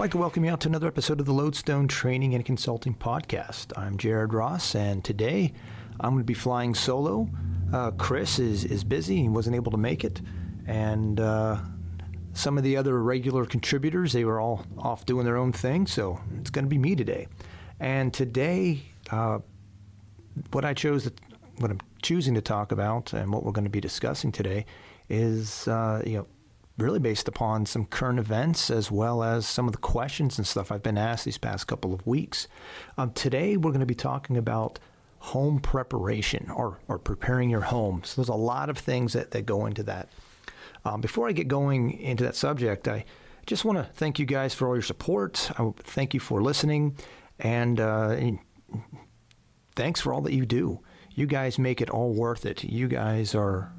like to welcome you out to another episode of the Lodestone Training and Consulting Podcast. I'm Jared Ross, and today I'm going to be flying solo. Uh, Chris is, is busy, he wasn't able to make it, and uh, some of the other regular contributors, they were all off doing their own thing, so it's going to be me today. And today, uh, what I chose, to, what I'm choosing to talk about, and what we're going to be discussing today, is uh, you know really based upon some current events as well as some of the questions and stuff I've been asked these past couple of weeks. Um, today, we're going to be talking about home preparation or, or preparing your home. So, there's a lot of things that, that go into that. Um, before I get going into that subject, I just want to thank you guys for all your support. I thank you for listening, and, uh, and thanks for all that you do. You guys make it all worth it. You guys are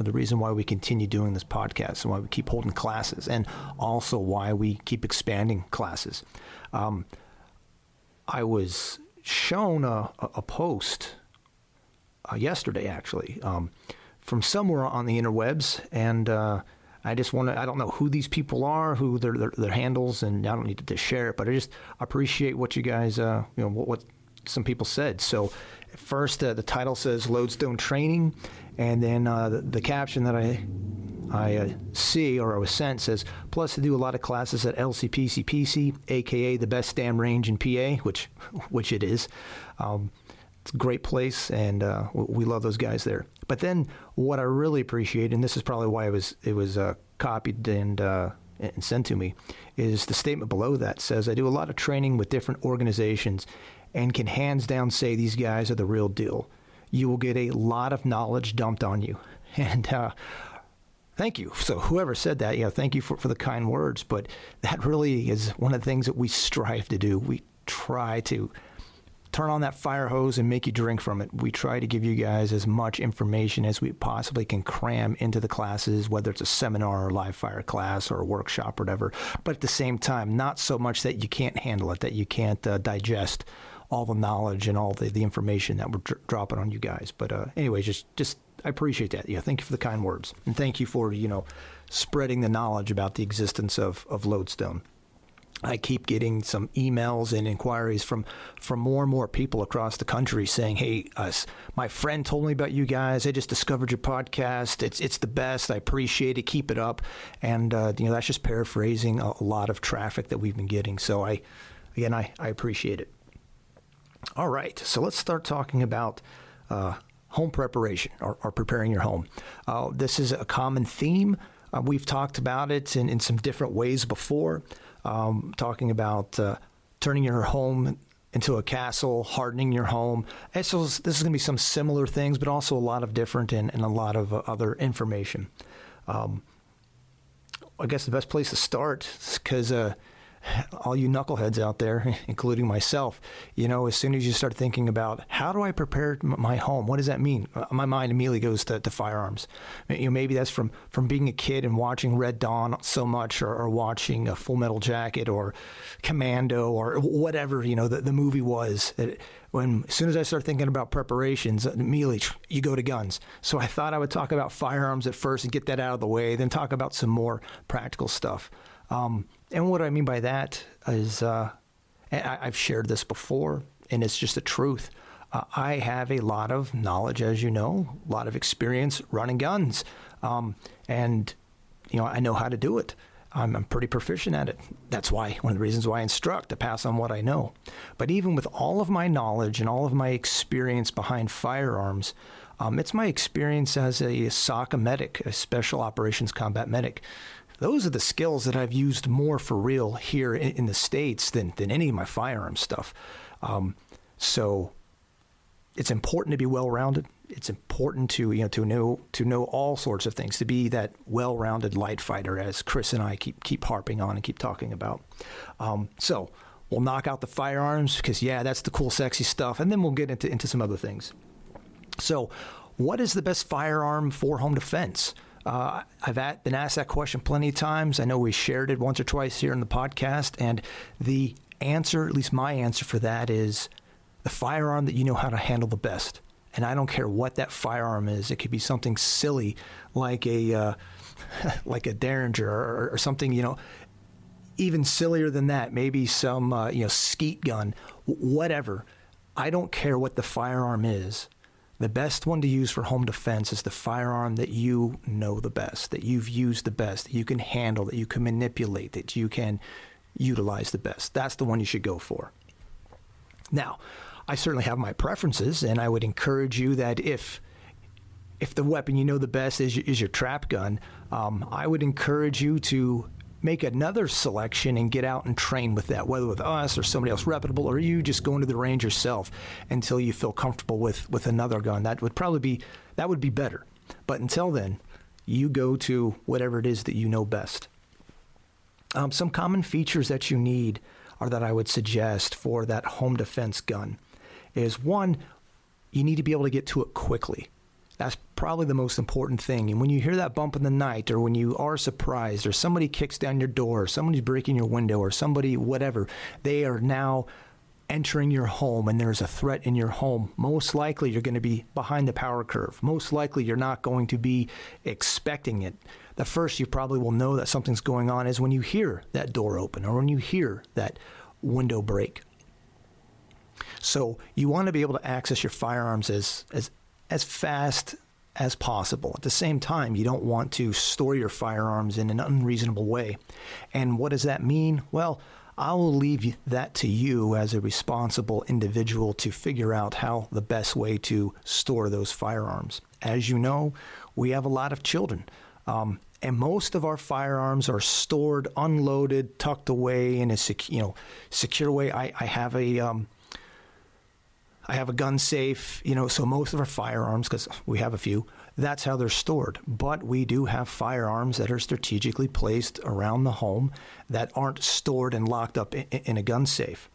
are the reason why we continue doing this podcast and why we keep holding classes, and also why we keep expanding classes. Um, I was shown a, a post uh, yesterday, actually, um, from somewhere on the interwebs, and uh, I just want to, I don't know who these people are, who their, their, their, handles, and I don't need to share it, but I just appreciate what you guys, uh, you know, what, what some people said. So, first, uh, the title says Lodestone Training, and then uh, the, the, caption that I I uh, see or I was sent says, plus to do a lot of classes at LCPCPC, aka the best damn range in PA, which which it is. Um, it's a great place, and uh, we love those guys there. But then, what I really appreciate, and this is probably why it was it was uh, copied and uh, and sent to me, is the statement below that says I do a lot of training with different organizations, and can hands down say these guys are the real deal. You will get a lot of knowledge dumped on you. And uh, thank you. So, whoever said that, yeah, thank you for, for the kind words. But that really is one of the things that we strive to do. We try to turn on that fire hose and make you drink from it. We try to give you guys as much information as we possibly can cram into the classes, whether it's a seminar or live fire class or a workshop or whatever. But at the same time, not so much that you can't handle it, that you can't uh, digest all the knowledge and all the, the information that we're dr- dropping on you guys. But uh, anyway, just just I appreciate that. Yeah, thank you for the kind words, and thank you for you know spreading the knowledge about the existence of of Lodestone. I keep getting some emails and inquiries from from more and more people across the country saying, "Hey, my friend told me about you guys. I just discovered your podcast. It's it's the best. I appreciate it. Keep it up." And uh, you know, that's just paraphrasing a, a lot of traffic that we've been getting. So I, again, I, I appreciate it. All right, so let's start talking about uh, home preparation or, or, preparing your home. Uh, this is a common theme. Uh, we've talked about it in, in some different ways before, um, talking about uh, turning your home into a castle, hardening your home. And so this is going to be some similar things, but also a lot of different and, and a lot of uh, other information. Um, I guess the best place to start, because uh, all you knuckleheads out there, including myself, you know, as soon as you start thinking about how do I prepare my home, what does that mean? Uh, my mind immediately goes to, to firearms. You know, maybe that's from from being a kid and watching Red Dawn so much, or, or watching a Full Metal Jacket, or Commando, or whatever you know the, the movie was. When as soon as I start thinking about preparations, immediately you go to guns. So I thought I would talk about firearms at first and get that out of the way, then talk about some more practical stuff. Um, and what I mean by that is, uh, I, have shared this before, and it's just the truth. Uh, I have a lot of knowledge, as you know, a lot of experience running guns, um, and you know I know how to do it. I'm, I'm, pretty proficient at it. That's why one of the reasons why I instruct to pass on what I know. But even with all of my knowledge and all of my experience behind firearms, um, it's my experience as a SOCM medic, a special operations combat medic those are the skills that I've used more for real here in, in the states than than any of my firearm stuff. Um, so it's important to be well rounded. It's important to you know to know to know all sorts of things to be that well rounded light fighter, as Chris and I keep keep harping on and keep talking about. Um, so we'll knock out the firearms because yeah, that's the cool, sexy stuff, and then we'll get into into some other things. So, what is the best firearm for home defense? Uh, I've at, been asked that question plenty of times. I know we shared it once or twice here in the podcast, and the answer, at least my answer for that, is the firearm that you know how to handle the best. And I don't care what that firearm is. It could be something silly like a uh, like a Derringer or, or something. You know, even sillier than that, maybe some uh, you know skeet gun, whatever. I don't care what the firearm is. The best one to use for home defense is the firearm that you know the best, that you've used the best, that you can handle, that you can manipulate, that you can utilize the best. That's the one you should go for. Now, I certainly have my preferences, and I would encourage you that if if the weapon you know the best is, is your trap gun, um, I would encourage you to make another selection and get out and train with that, whether with us or somebody else reputable, or you just go into the range yourself until you feel comfortable with, with another gun. That would probably be that would be better. But until then, you go to whatever it is that you know best. Um, some common features that you need are that I would suggest for that home defense gun is one, you need to be able to get to it quickly. That's probably the most important thing. And when you hear that bump in the night, or when you are surprised, or somebody kicks down your door, or somebody's breaking your window, or somebody, whatever, they are now entering your home and there's a threat in your home, most likely you're going to be behind the power curve. Most likely you're not going to be expecting it. The first you probably will know that something's going on is when you hear that door open or when you hear that window break. So you want to be able to access your firearms as, as as fast as possible. At the same time, you don't want to store your firearms in an unreasonable way. And what does that mean? Well, I will leave that to you as a responsible individual to figure out how the best way to store those firearms. As you know, we have a lot of children. Um, and most of our firearms are stored, unloaded, tucked away in a sec- you know secure way. I, I have a um, I have a gun safe, you know, so most of our firearms, because we have a few, that's how they're stored. But we do have firearms that are strategically placed around the home that aren't stored and locked up in, in a gun safe.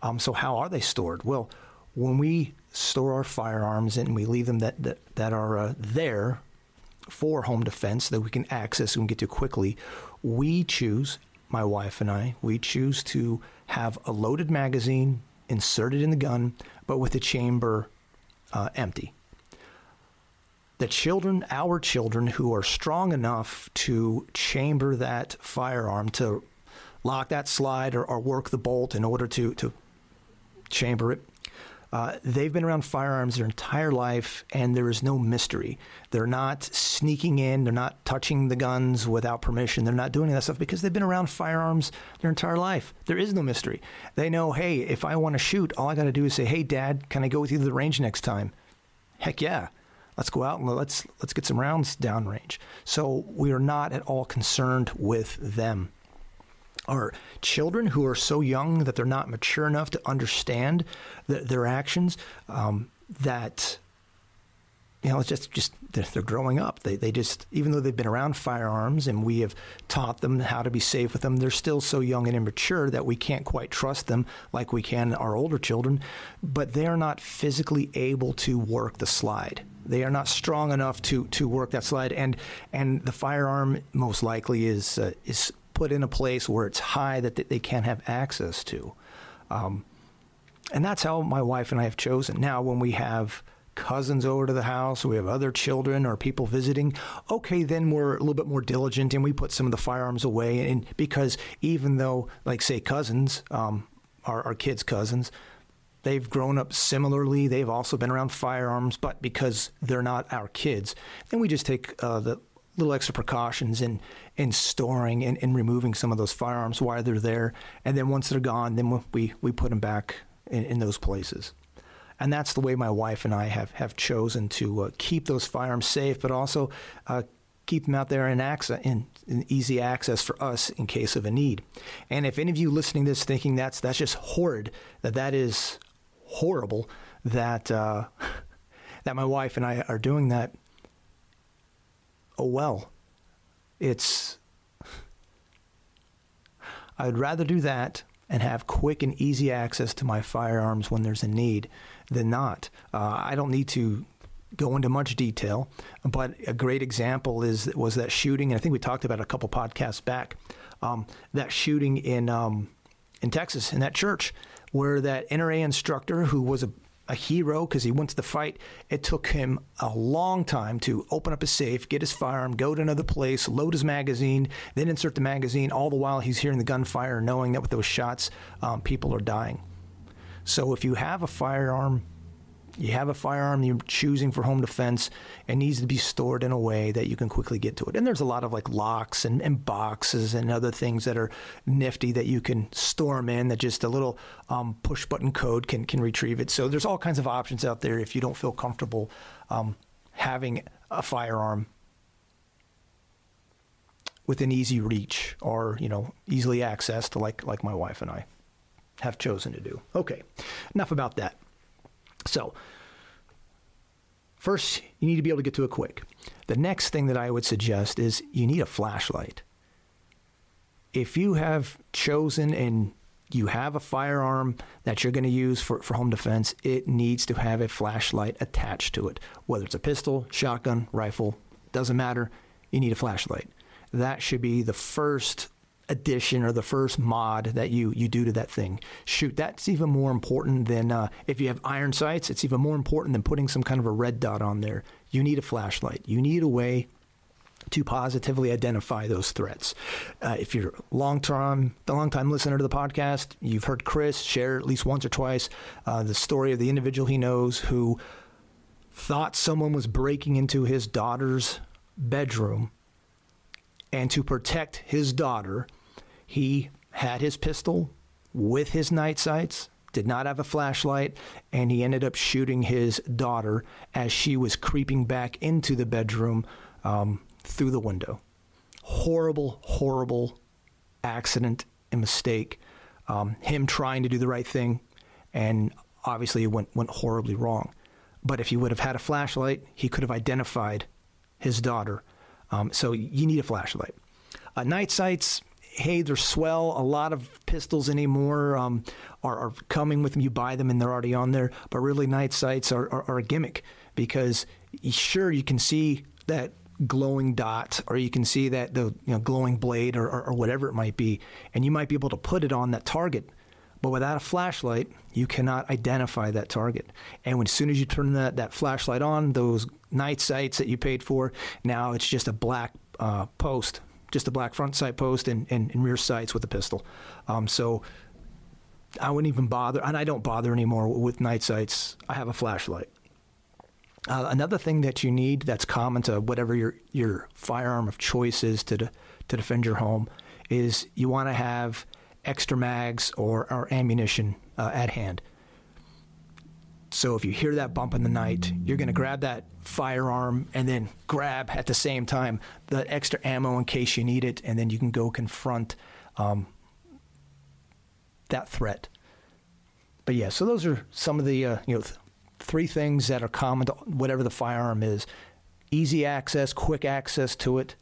Um, so, how are they stored? Well, when we store our firearms and we leave them that, that, that are uh, there for home defense that we can access and get to quickly, we choose, my wife and I, we choose to have a loaded magazine inserted in the gun, but with the chamber uh, empty. The children, our children, who are strong enough to chamber that firearm, to lock that slide or, or work the bolt in order to, to chamber it, uh, they've been around firearms their entire life, and there is no mystery. They're not sneaking in, they're not touching the guns without permission, they're not doing that stuff because they've been around firearms their entire life. There is no mystery. They know, hey, if I want to shoot, all I got to do is say, hey, Dad, can I go with you to the range next time? Heck yeah. Let's go out and let's let's get some rounds downrange. So we are not at all concerned with them are children who are so young that they're not mature enough to understand the, their actions. Um, that you know, it's just just they're, they're, growing up. They they just even though they've been around firearms and we have taught them how to be safe with them, they're still so young and immature that we can't quite trust them like we can our older children. But they are not physically able to work the slide. They are not strong enough to to work that slide, and and the firearm most likely is uh, is put in a place where it's high that they can't have access to. Um, and that's how my wife and I have chosen. Now, when we have cousins over to the house, we have other children or people visiting, okay, then we're a little bit more diligent and we put some of the firearms away. And because even though, like, say, cousins, um, our, our kids' cousins, they've grown up similarly. They've also been around firearms, but because they're not our kids, then we just take uh, the little extra precautions in in storing and, and removing some of those firearms while they're there. And then once they're gone, then we, we put them back in, in those places. And that's the way my wife and I have, have chosen to uh, keep those firearms safe, but also uh, keep them out there in, access, in, in, easy access for us in case of a need. And if any of you listening to this thinking that's, that's just horrid, that that is horrible, that, uh, that my wife and I are doing that, oh well it's I'd rather do that and have quick and easy access to my firearms when there's a need than not. Uh, I don't need to go into much detail, but a great example is was that shooting, and I think we talked about a couple podcasts back. Um, that shooting in um, in Texas in that church, where that NRA instructor who was a a hero because he went to the fight. It took him a long time to open up his safe, get his firearm, go to another place, load his magazine, then insert the magazine. All the while he's hearing the gunfire, knowing that with those shots, um, people are dying. So if you have a firearm you have a firearm you're choosing for home defense, it needs to be stored in a way that you can quickly get to it. And there's a lot of like locks and, and boxes and other things that are nifty that you can store them in that just a little um, push button code can, can retrieve it. So there's all kinds of options out there if you don't feel comfortable um, having a firearm within easy reach or you know easily accessed like like my wife and I have chosen to do. Okay, enough about that. So, first, you need to be able to get to it quick. The next thing that I would suggest is you need a flashlight. If you have chosen and you have a firearm that you're going to use for, for home defense, it needs to have a flashlight attached to it. Whether it's a pistol, shotgun, rifle, doesn't matter. You need a flashlight. That should be the first addition or the first mod that you you do to that thing. Shoot, that's even more important than uh, if you have iron sights. It's even more important than putting some kind of a red dot on there. You need a flashlight. You need a way to positively identify those threats. Uh, if you're long term, the long time listener to the podcast, you've heard Chris share at least once or twice uh, the story of the individual he knows who thought someone was breaking into his daughter's bedroom and to protect his daughter he had his pistol with his night sights, did not have a flashlight, and he ended up shooting his daughter as she was creeping back into the bedroom um, through the window. Horrible, horrible accident and mistake. Um, him trying to do the right thing, and obviously it went, went horribly wrong. But if he would have had a flashlight, he could have identified his daughter. Um, so you need a flashlight. Uh, night sights, hey, they're swell. A lot of pistols anymore um, are, are, coming with them. You buy them and they're already on there. But really, night sights are, are, are a gimmick because sure, you can see that glowing dot or you can see that the you know, glowing blade or, or, or whatever it might be, and you might be able to put it on that target. But without a flashlight, you cannot identify that target. And when, as soon as you turn that, that flashlight on, those night sights that you paid for, now it's just a black uh, post just a black front sight post and, and, and rear sights with a pistol. Um, so I wouldn't even bother, and I don't bother anymore with night sights. I have a flashlight. Uh, another thing that you need that's common to whatever your your firearm of choice is to de- to defend your home is you want to have extra mags or, or ammunition uh, at hand. So if you hear that bump in the night, you're going to grab that firearm and then grab at the same time the extra ammo in case you need it, and then you can go confront um, that threat. But yeah, so those are some of the uh, you know th- three things that are common to whatever the firearm is: easy access, quick access to it.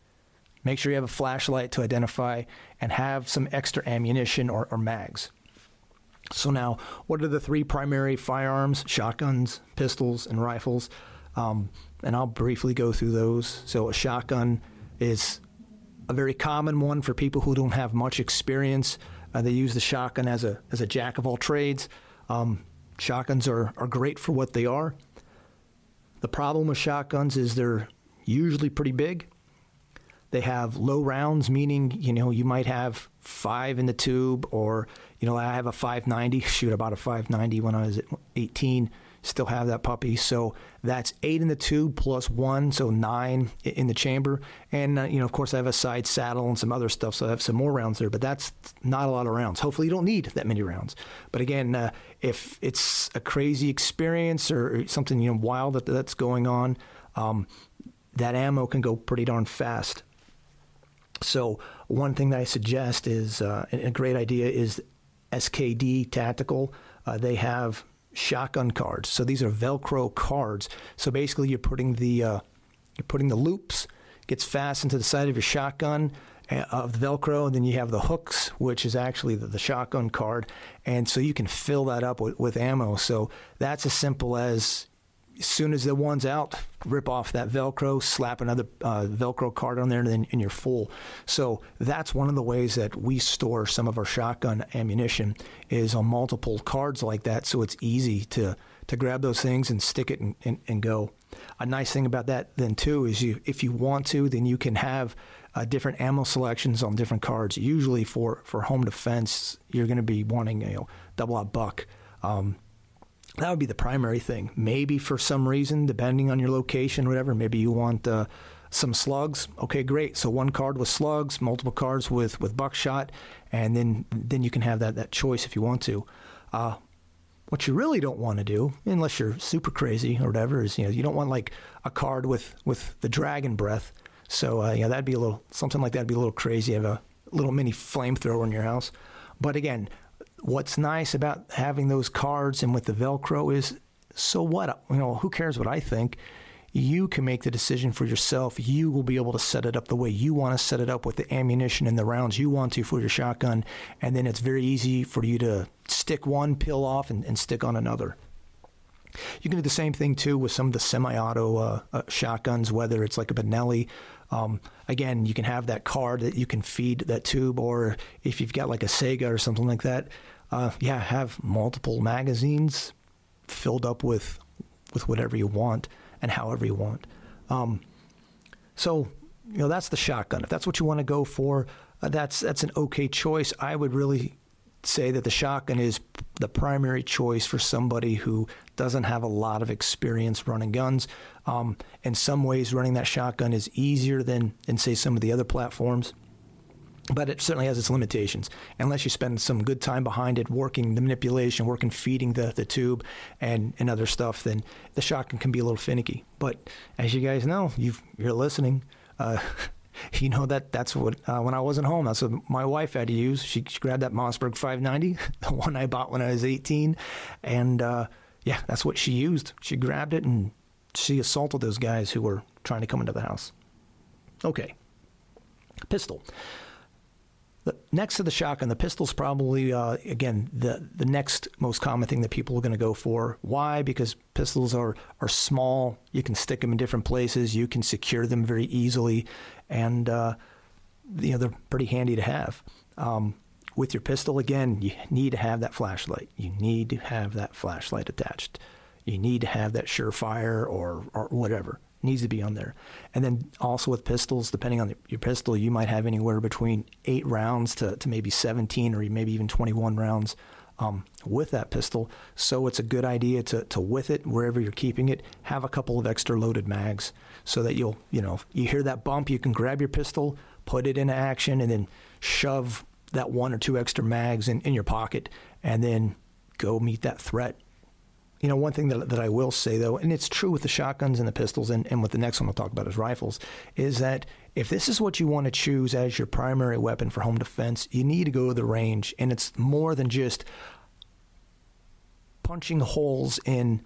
Make sure you have a flashlight to identify, and have some extra ammunition or, or mags. So now, what are the three primary firearms? Shotguns, pistols, and rifles. Um, and I'll briefly go through those. So a shotgun is a very common one for people who don't have much experience. Uh, they use the shotgun as a as a jack of all trades. Um, shotguns are, are great for what they are. The problem with shotguns is they're usually pretty big. They have low rounds, meaning you know you might have five in the tube, or you know I have a 590. Shoot, about a 590 when I was 18. Still have that puppy, so that's eight in the tube plus one, so nine in the chamber. And uh, you know, of course, I have a side saddle and some other stuff, so I have some more rounds there. But that's not a lot of rounds. Hopefully, you don't need that many rounds. But again, uh, if it's a crazy experience or something you know wild that, that's going on, um, that ammo can go pretty darn fast. So one thing that I suggest is uh, a great idea is SKD Tactical. Uh, they have shotgun cards. So these are Velcro cards. So basically, you're putting the uh, you're putting the loops gets fastened to the side of your shotgun uh, of the Velcro, and then you have the hooks, which is actually the, the shotgun card, and so you can fill that up with, with ammo. So that's as simple as as soon as the one's out, rip off that Velcro, slap another uh, Velcro card on there, and then and you're full. So that's one of the ways that we store some of our shotgun ammunition is on multiple cards like that. So it's easy to to grab those things and stick it and, and, and go. A nice thing about that then too is you if you want to, then you can have uh, different ammo selections on different cards. Usually for for home defense, you're going to be wanting you know double aught buck. Um, that would be the primary thing. Maybe for some reason, depending on your location, whatever, maybe you want uh, some slugs. Okay, great. So one card with slugs, multiple cards with, with buckshot, and then then you can have that that choice if you want to. Uh, what you really don't want to do, unless you're super crazy or whatever, is you know you don't want like a card with with the dragon breath. So uh, yeah, that'd be a little something like that'd be a little crazy. Have a little mini flamethrower in your house. But again, what's nice about having those cards and with the Velcro is so what? You know, who cares what I think? You can make the decision for yourself. You will be able to set it up the way you want to set it up with the ammunition and the rounds you want to for your shotgun. And then it's very easy for you to stick one, peel off, and, and stick on another. You can do the same thing too with some of the semi-auto uh, uh, shotguns, whether it's like a Benelli. Um, again, you can have that card that you can feed that tube, or if you've got like a Saiga or something like that, uh, yeah, have multiple magazines filled up with with whatever you want and however you want. Um, so you know that's the shotgun. If that's what you want to go for, uh, that's that's an okay choice. I would really say that the shotgun is the primary choice for somebody who doesn't have a lot of experience running guns. Um, in some ways, running that shotgun is easier than, than say some of the other platforms but it certainly has its limitations. Unless you spend some good time behind it, working the manipulation, working feeding the, the tube and, and other stuff, then the shotgun can be a little finicky. But as you guys know, you are listening. Uh, you know that that's what uh, when I wasn't home, that's what my wife had to use. She, she, grabbed that Mossberg 590, the one I bought when I was 18, and uh, yeah, that's what she used. She grabbed it and she assaulted those guys who were trying to come into the house. Okay, pistol. The, next to the shotgun, the pistol's probably uh, again the the next most common thing that people are going to go for. Why? Because pistols are are small. You can stick them in different places. You can secure them very easily, and uh, you know they're pretty handy to have. Um, with your pistol, again, you need to have that flashlight. You need to have that flashlight attached. You need to have that SureFire or or whatever needs to be on there. And then also with pistols, depending on the, your pistol, you might have anywhere between eight rounds to, to maybe 17 or maybe even 21 rounds um, with that pistol. So it's a good idea to, to, with it, wherever you're keeping it, have a couple of extra loaded mags so that you'll, you know, you hear that bump, you can grab your pistol, put it into action, and then shove that one or two extra mags in, in your pocket and then go meet that threat you know, one thing that, that I will say though, and it's true with the shotguns and the pistols, and, and with the next one we'll talk about is rifles, is that if this is what you want to choose as your primary weapon for home defense, you need to go to the range. And it's more than just punching holes in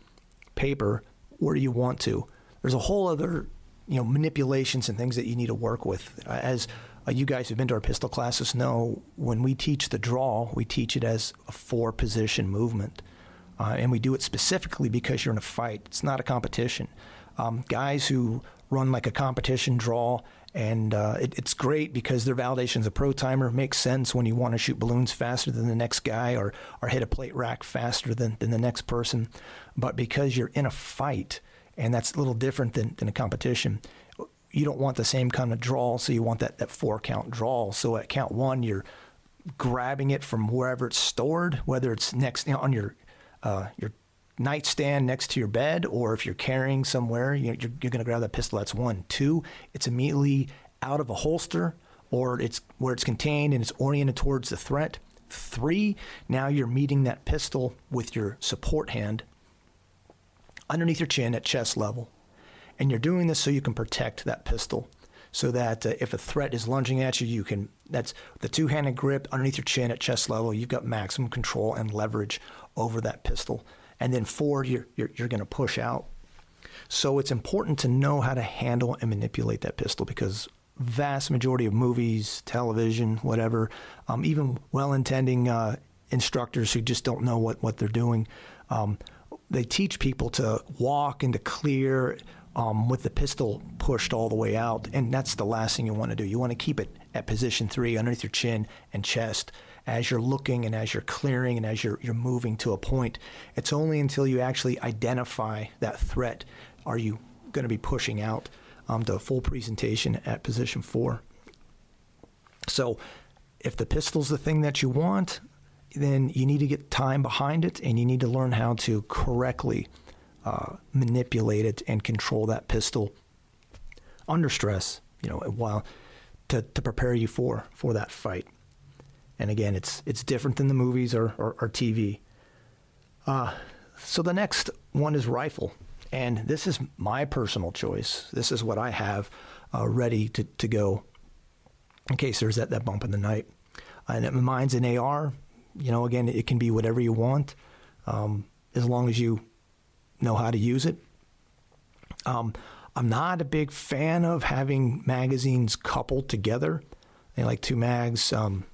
paper where you want to. There's a whole other, you know, manipulations and things that you need to work with. As uh, you guys who've been to our pistol classes know, when we teach the draw, we teach it as a four position movement. Uh, and we do it specifically because you're in a fight. It's not a competition. Um, guys who run like a competition draw, and uh, it, it's great because their validation as a pro timer makes sense when you want to shoot balloons faster than the next guy or, or hit a plate rack faster than, than the next person. But because you're in a fight, and that's a little different than, than a competition, you don't want the same kind of draw, so you want that, that four count draw. So at count one, you're grabbing it from wherever it's stored, whether it's next you know, on your uh, your nightstand next to your bed, or if you're carrying somewhere, you're, you're, you're going to grab that pistol. That's one. Two, it's immediately out of a holster, or it's where it's contained and it's oriented towards the threat. Three, now you're meeting that pistol with your support hand underneath your chin at chest level. And you're doing this so you can protect that pistol so that uh, if a threat is lunging at you, you can. That's the two-handed grip underneath your chin at chest level. You've got maximum control and leverage over that pistol. And then forward, you're you're, you're going to push out. So it's important to know how to handle and manipulate that pistol because vast majority of movies, television, whatever, um, even well-intending uh, instructors who just don't know what what they're doing. Um, they teach people to walk and to clear um, with the pistol pushed all the way out, and that's the last thing you want to do. You want to keep it at position three underneath your chin and chest as you're looking and as you're clearing and as you're, you're moving to a point. It's only until you actually identify that threat are you going to be pushing out um, to a full presentation at position four. So, if the pistol's the thing that you want, then you need to get time behind it and you need to learn how to correctly uh, manipulate it and control that pistol under stress, you know, while to, to prepare you for for that fight. And again, it's it's different than the movies or, or, or TV. Uh, so the next one is rifle, and this is my personal choice. This is what I have uh, ready to, to go in case there's that, that bump in the night. And mine's an AR. You know, again, it can be whatever you want, um, as long as you know how to use it. Um, I'm not a big fan of having magazines coupled together. They like two mags um,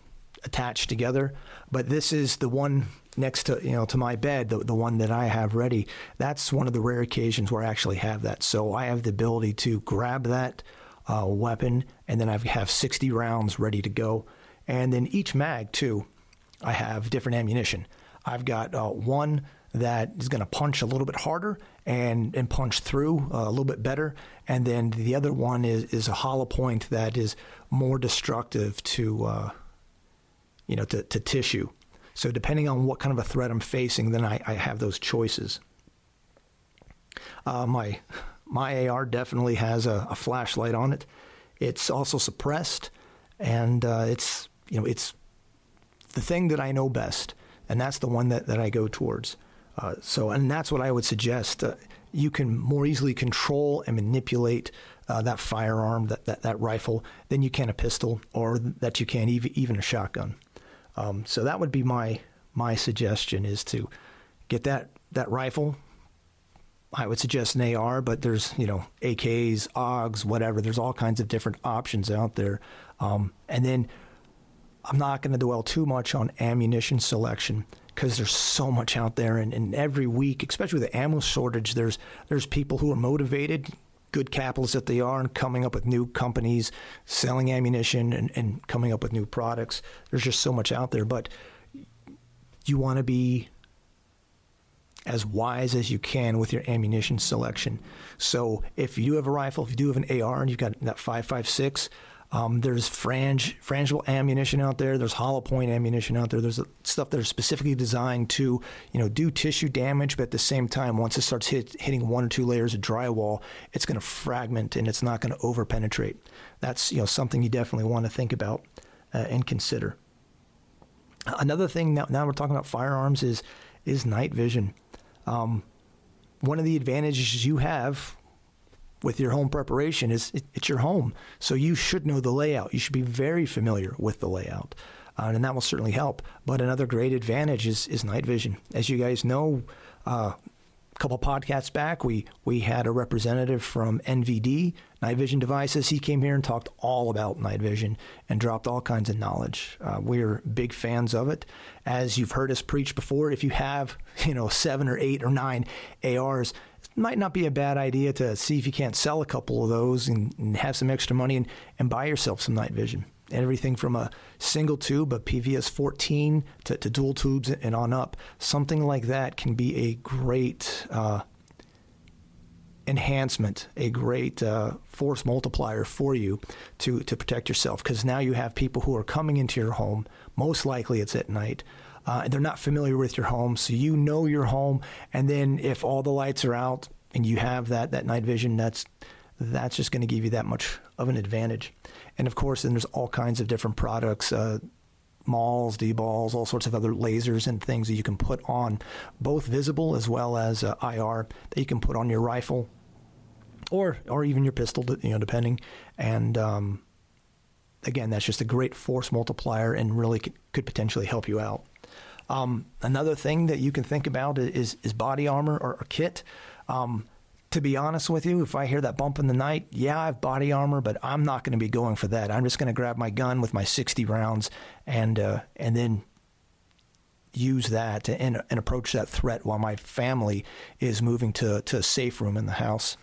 attached together, but this is the one next to you know to my bed, the the one that I have ready. That's one of the rare occasions where I actually have that. So I have the ability to grab that uh, weapon, and then I have 60 rounds ready to go. And then each mag too, I have different ammunition. I've got uh, one that is going to punch a little bit harder and, and punch through uh, a little bit better. And then the other one is, is a hollow point that is more destructive to, uh, you know, to, to tissue. So depending on what kind of a threat I'm facing, then I, I have those choices. Uh, my my AR definitely has a, a, flashlight on it. It's also suppressed, and uh, it's you know it's the thing that I know best, and that's the one that, that I go towards. Uh, so, and that's what I would suggest. Uh, you can more easily control and manipulate uh, that firearm, that, that, that rifle, than you can a pistol, or that you can even even a shotgun. Um, so that would be my my suggestion is to get that that rifle. I would suggest an AR, but there's you know AKs, AUGs, whatever. There's all kinds of different options out there, um, and then I'm not going to dwell too much on ammunition selection because there's so much out there, and, and every week, especially with the ammo shortage, there's there's people who are motivated, good capitalists that they are, and coming up with new companies selling ammunition and, and coming up with new products. There's just so much out there, but you want to be as wise as you can with your ammunition selection. So if you do have a rifle, if you do have an AR and you've got that 5.56, um, there's frange, frangible ammunition out there. There's hollow point ammunition out there. There's stuff that are specifically designed to, you know, do tissue damage, but at the same time, once it starts hit, hitting one or two layers of drywall, it's going to fragment and it's not going to over penetrate. That's you know something you definitely want to think about uh, and consider. Another thing now, now we're talking about firearms is is night vision. Um, one of the advantages you have with your home preparation is it, it's your home. So you should know the layout. You should be very familiar with the layout. Uh, and that will certainly help. But another great advantage is, is night vision. As you guys know, uh, a couple podcasts back, we, we had a representative from NVD, Night Vision Devices. He came here and talked all about night vision and dropped all kinds of knowledge. Uh, we're big fans of it. As you've heard us preach before, if you have, you know, seven or eight or nine ARs, might not be a bad idea to see if you can't sell a couple of those and, and have some extra money and, and buy yourself some night vision. Everything from a single tube, a PVS 14, to, to dual tubes and on up. Something like that can be a great uh, enhancement, a great uh, force multiplier for you to, to protect yourself. Because now you have people who are coming into your home, most likely it's at night, uh, they're not familiar with your home, so you know your home. And then if all the lights are out and you have that that night vision, that's that's just going to give you that much of an advantage. And of course, then there's all kinds of different products. Uh, MAWLs, DBALs, all sorts of other lasers and things that you can put on, both visible as well as uh, IR that you can put on your rifle, or or even your pistol, you know, depending. And um, again, that's just a great force multiplier and really could potentially help you out. Um, another thing that you can think about is is body armor or, or kit. Um, to be honest with you, if I hear that bump in the night, yeah, I have body armor, but I'm not going to be going for that. I'm just going to grab my gun with my 60 rounds and uh, and then use that and, and approach that threat while my family is moving to, to a safe room in the house.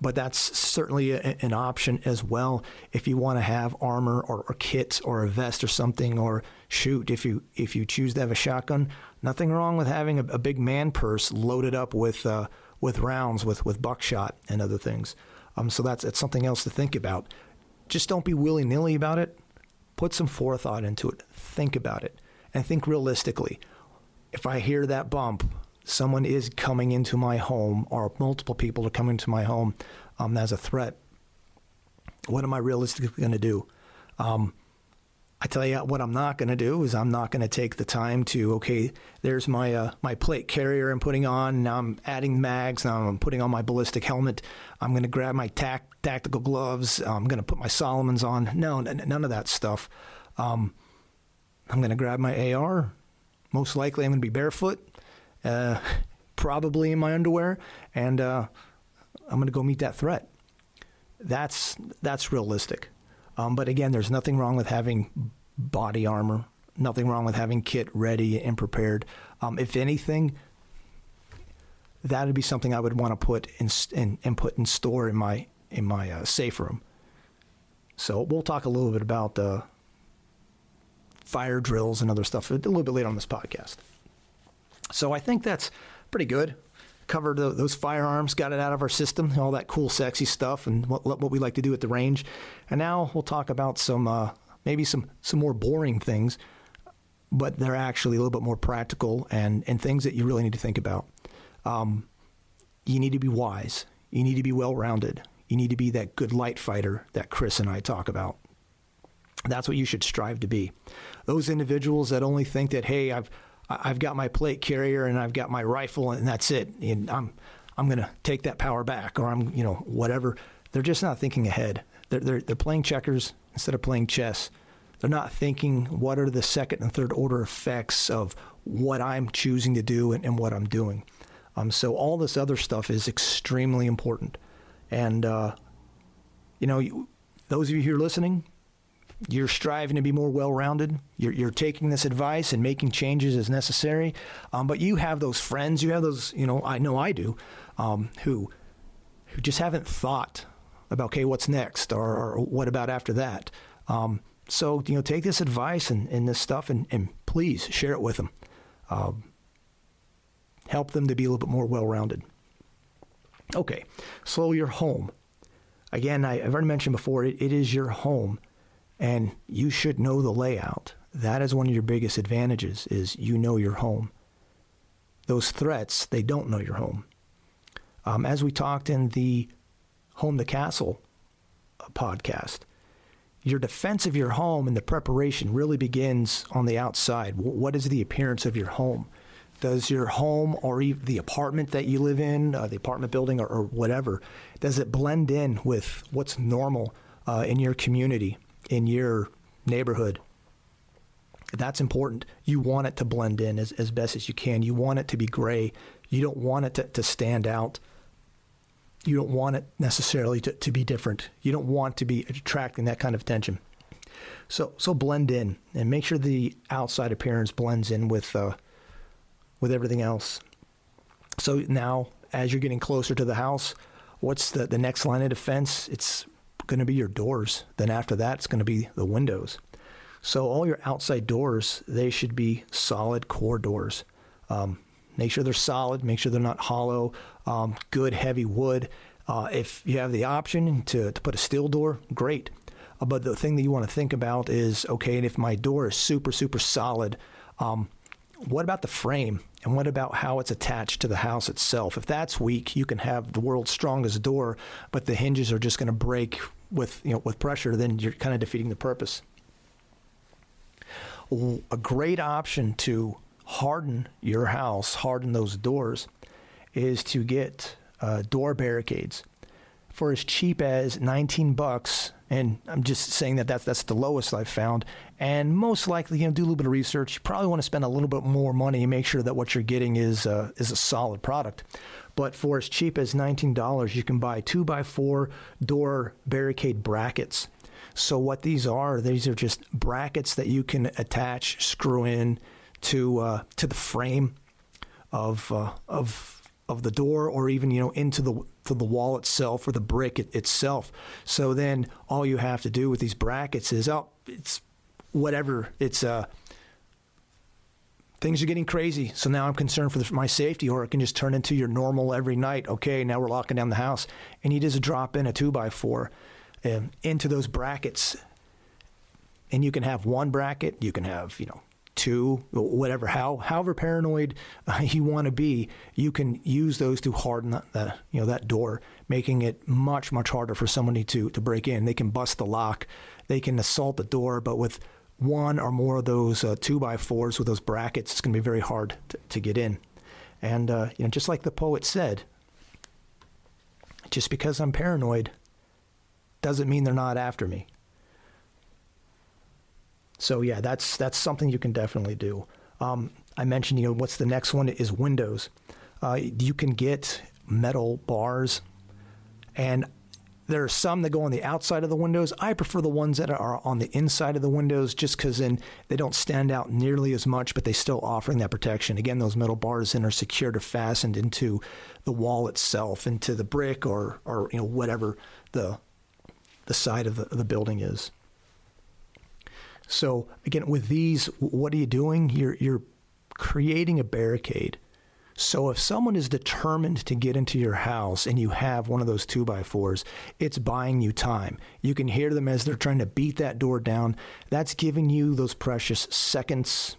But that's certainly a, an option as well if you want to have armor or, or kit or a vest or something or shoot if you if you choose to have a shotgun. Nothing wrong with having a, a big man purse loaded up with uh, with rounds with with buckshot and other things. Um, so that's that's something else to think about. Just don't be willy nilly about it. Put some forethought into it. Think about it and think realistically. If I hear that bump, someone is coming into my home or multiple people are coming into my home um, as a threat. What am I realistically going to do? Um, I tell you what I'm not going to do is I'm not going to take the time to okay, there's my uh, my plate carrier I'm putting on. Now I'm adding mags. Now I'm putting on my ballistic helmet. I'm going to grab my tac- tactical gloves. I'm going to put my Salomons on. No, n- none of that stuff. Um, I'm going to grab my AR. Most likely, I'm going to be barefoot, uh, probably in my underwear, and uh, I'm going to go meet that threat. That's that's realistic. Um, but again, there's nothing wrong with having body armor. Nothing wrong with having kit ready and prepared. Um, if anything, that would be something I would want to put in, in and put in store in my in my uh, safe room. So we'll talk a little bit about uh, fire drills and other stuff a little bit later on this podcast. So I think that's pretty good. Covered those firearms, got it out of our system, all that cool, sexy stuff, and what, what we like to do at the range. And now we'll talk about some uh, maybe some some more boring things, but they're actually a little bit more practical and and things that you really need to think about. Um, you need to be wise. You need to be well rounded. You need to be that good light fighter that Chris and I talk about. That's what you should strive to be. Those individuals that only think that, hey, I've I've got my plate carrier and I've got my rifle and that's it. And I'm I'm going to take that power back or I'm you know whatever. They're just not thinking ahead. They're, they're they're playing checkers instead of playing chess. They're not thinking what are the second and third order effects of what I'm choosing to do and, and what I'm doing. Um, so all this other stuff is extremely important. And uh, you know, you, those of you who are listening, you're striving to be more well rounded. You're, you're, taking this advice and making changes as necessary. Um, but you have those friends, you have those, you know, I know I do, um, who, who just haven't thought about, okay, what's next or, or what about after that. Um, so, you know, take this advice and, and this stuff and, and please share it with them. Um, help them to be a little bit more well rounded. Okay, so your home. Again, I, have already mentioned before, it, it is your home and you should know the layout. That is one of your biggest advantages is you know your home. Those threats, they don't know your home. Um, as we talked in the Home the Castle uh, podcast, your defense of your home and the preparation really begins on the outside. What is the appearance of your home? Does your home or the apartment that you live in, uh, the apartment building or, or, whatever, does it blend in with what's normal uh, in your community? In your neighborhood. That's important. You want it to blend in as, as best as you can. You want it to be gray. You don't want it to, to stand out. You don't want it necessarily to, to be different. You don't want to be attracting that kind of attention. So so blend in and make sure the outside appearance blends in with uh, with everything else. So now, as you're getting closer to the house, what's the, the next line of defense? It's going to be your doors. Then after that, it's going to be the windows. So all your outside doors, they should be solid core doors. Um, make sure they're solid. Make sure they're not hollow. Um, good heavy wood. Uh, if you have the option to, to put a steel door, great. Uh, but the thing that you want to think about is okay, and if my door is super, super solid, um, what about the frame? And what about how it's attached to the house itself? If that's weak, you can have the world's strongest door, but the hinges are just going to break with you know with pressure, then you're kind of defeating the purpose. A great option to harden your house, harden those doors, is to get uh, door barricades for as cheap as 19 bucks. And I'm just saying that that's, that's the lowest I've found. And most likely, you know, do a little bit of research. You probably want to spend a little bit more money and make sure that what you're getting is uh, is a solid product. But for as cheap as $19, you can buy two by four door barricade brackets. So what these are, these are just brackets that you can attach, screw in to uh, to the frame of uh, of of the door or even you know into the to the wall itself or the brick it, itself. So then all you have to do with these brackets is oh it's whatever it's uh things are getting crazy. So now I'm concerned for the, my safety, or it can just turn into your normal every night. Okay, now we're locking down the house, and you just drop in a two by four um, into those brackets, and you can have one bracket, you can have you know two, whatever, how however paranoid uh, you want to be, you can use those to harden that, you know that door, making it much much harder for somebody to to break in. They can bust the lock, they can assault the door, but with one or more of those uh, two by fours with those brackets, it's going to be very hard to, to get in. And uh, you know, just like the poet said, just because I'm paranoid doesn't mean they're not after me. So yeah, that's that's something you can definitely do. Um, I mentioned, you know, what's the next one is windows. Uh, you can get metal bars, and there are some that go on the outside of the windows. I prefer the ones that are on the inside of the windows just because then they don't stand out nearly as much, but they still offering that protection. Again, those metal bars then are secured or fastened into the wall itself, into the brick or, or you know whatever the the side of the, the building is. So again, with these, what are you doing? You're you're creating a barricade so if someone is determined to get into your house and you have one of those two by fours, it's buying you time. You can hear them as they're trying to beat that door down. That's giving you those precious seconds,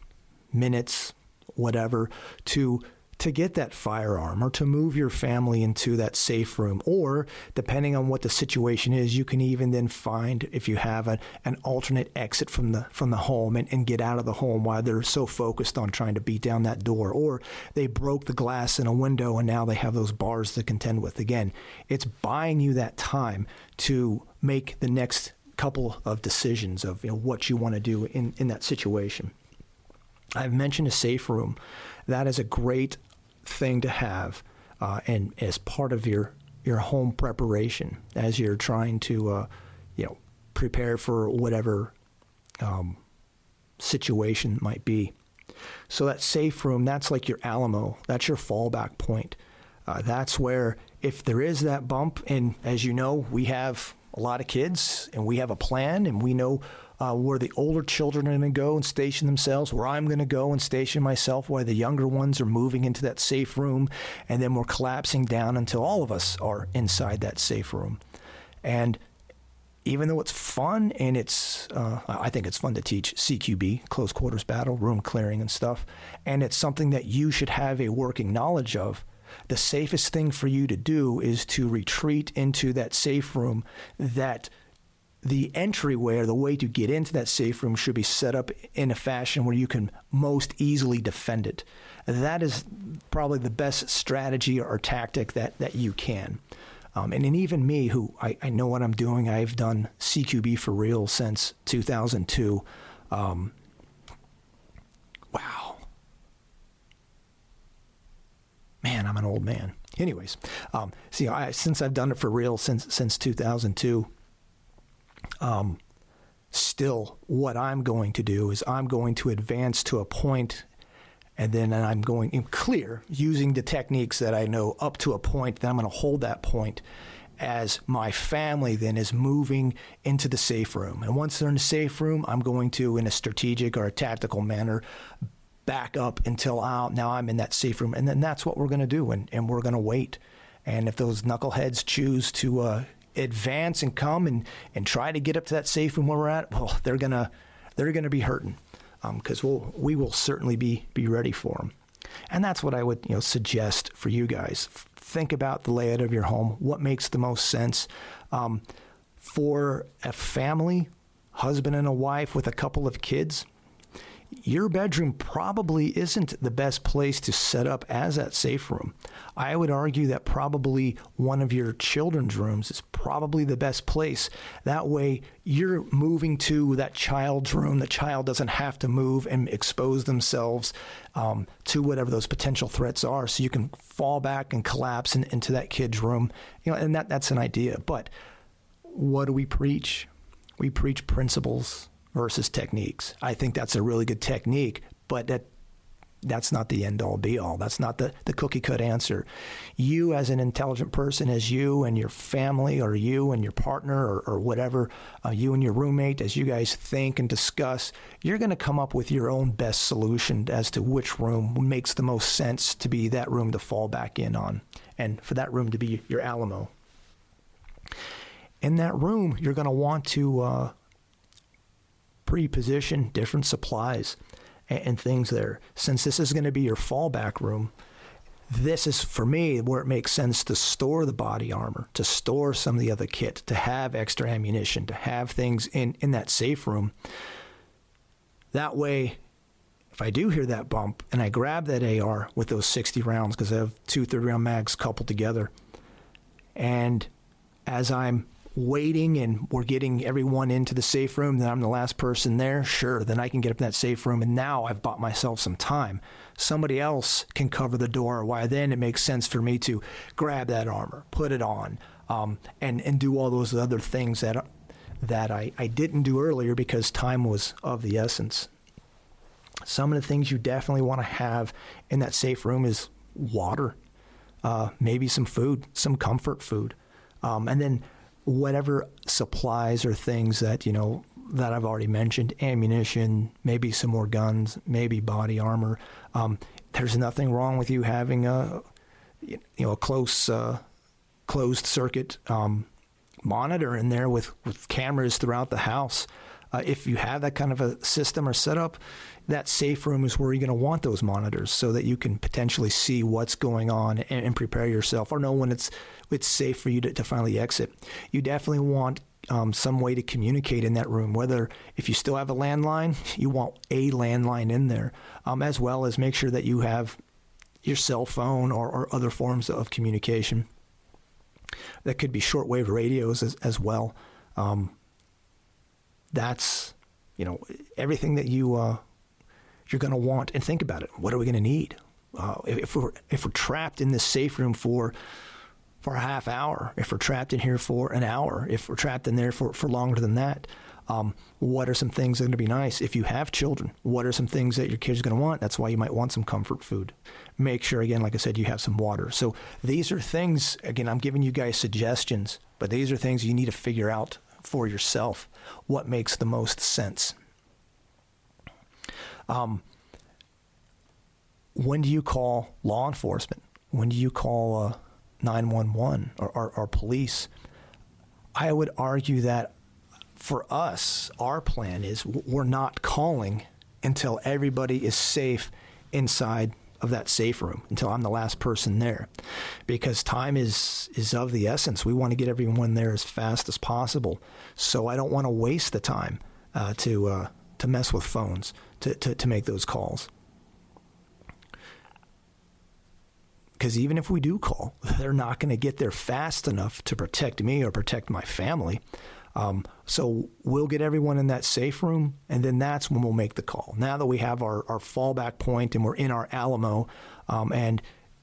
minutes, whatever, to to get that firearm or to move your family into that safe room. Or, depending on what the situation is, you can even then find if you have a, an alternate exit from the from the home and, and get out of the home while they're so focused on trying to beat down that door. Or they broke the glass in a window and now they have those bars to contend with. Again, it's buying you that time to make the next couple of decisions of you know, what you want to do in, in that situation. I've mentioned a safe room. That is a great thing to have uh, and as part of your your home preparation as you're trying to uh, you know prepare for whatever um, situation might be. So that safe room, that's like your Alamo. That's your fallback point. Uh, that's where if there is that bump, and as you know, we have a lot of kids and we have a plan and we know uh, where the older children are going to go and station themselves, where I'm going to go and station myself, while the younger ones are moving into that safe room, and then we're collapsing down until all of us are inside that safe room. And even though it's fun and it's, uh, I think it's fun to teach CQB, close quarters battle, room clearing and stuff, and it's something that you should have a working knowledge of. The safest thing for you to do is to retreat into that safe room that the entryway or the way to get into that safe room should be set up in a fashion where you can most easily defend it. That is probably the best strategy or tactic that, that you can. Um, and, and even me, who I, I know what I'm doing, I've done CQB for real since 2002. Um, wow. Man, I'm an old man. Anyways, um, see, I, since I've done it for real since since 2002, um, still, what I'm going to do is I'm going to advance to a point and then I'm going in clear using the techniques that I know up to a point. Then I'm going to hold that point as my family then is moving into the safe room. And once they're in the safe room, I'm going to, in a strategic or a tactical manner, back up until out. Now I'm in that safe room. And then that's what we're going to do. And, and we're going to wait. And if those knuckleheads choose to uh, advance and come and, and try to get up to that safe room where we're at, well, they're gonna they're gonna be hurting because um, we'll we will certainly be be ready for them. And that's what I would you know suggest for you guys. Think about the layout of your home. What makes the most sense um, for a family, husband and a wife with a couple of kids? Your bedroom probably isn't the best place to set up as that safe room. I would argue that probably one of your children's rooms is probably the best place. That way, you're moving to that child's room. The child doesn't have to move and expose themselves um, to whatever those potential threats are. So you can fall back and collapse in, into that kid's room. You know, and that, that's an idea. But what do we preach? We preach principles versus techniques. I think that's a really good technique, but that that's not the end all be all. That's not the, the cookie cut answer. You, as an intelligent person, as you and your family, or you and your partner, or, or whatever, uh, you and your roommate, as you guys think and discuss, you're going to come up with your own best solution as to which room makes the most sense to be that room to fall back in on, and for that room to be your Alamo. In that room, you're going to want to uh, pre-position different supplies and, and things there. Since this is going to be your fallback room, this is for me where it makes sense to store the body armor, to store some of the other kit, to have extra ammunition, to have things in, in that safe room. That way, if I do hear that bump and I grab that AR with those 60 rounds, because I have two 30 round mags coupled together, and as I'm waiting and we're getting everyone into the safe room, then I'm the last person there, sure, then I can get up in that safe room and now I've bought myself some time. Somebody else can cover the door, why then it makes sense for me to grab that armor, put it on, um, and, and do all those other things that, that I, I didn't do earlier because time was of the essence. Some of the things you definitely want to have in that safe room is water, uh, maybe some food, some comfort food. Um, and then whatever supplies or things that you know that I've already mentioned, ammunition, maybe some more guns, maybe body armor. Um, there's nothing wrong with you having a you know a close uh, closed circuit um, monitor in there with with cameras throughout the house. Uh, if you have that kind of a system or setup, that safe room is where you're going to want those monitors so that you can potentially see what's going on and, and prepare yourself or know when it's it's safe for you to, to finally exit. You definitely want um, some way to communicate in that room. Whether if you still have a landline, you want a landline in there, um, as well as make sure that you have your cell phone or, or other forms of communication. That could be shortwave radios as, as well. Um, that's you know everything that you uh, you're going to want and think about it. What are we going to need? Uh, if we're if we're trapped in this safe room for for a half hour, if we're trapped in here for an hour, if we're trapped in there for, for longer than that, um, what are some things that are going to be nice? If you have children, what are some things that your kids are going to want? That's why you might want some comfort food. Make sure, again, like I said, you have some water. So these are things, again, I'm giving you guys suggestions, but these are things you need to figure out for yourself what makes the most sense. Um, when do you call law enforcement? When do you call uh, 911 or, or, or police? I would argue that for us, our plan is we're not calling until everybody is safe inside of that safe room until I'm the last person there because time is is of the essence we want to get everyone there as fast as possible so I don't want to waste the time uh, to uh, to mess with phones to, to, to make those calls. Because even if we do call, they're not going to get there fast enough to protect me or protect my family. Um, so we'll get everyone in that safe room, and then that's when we'll make the call. Now that we have our, our fallback point and we're in our Alamo, um, and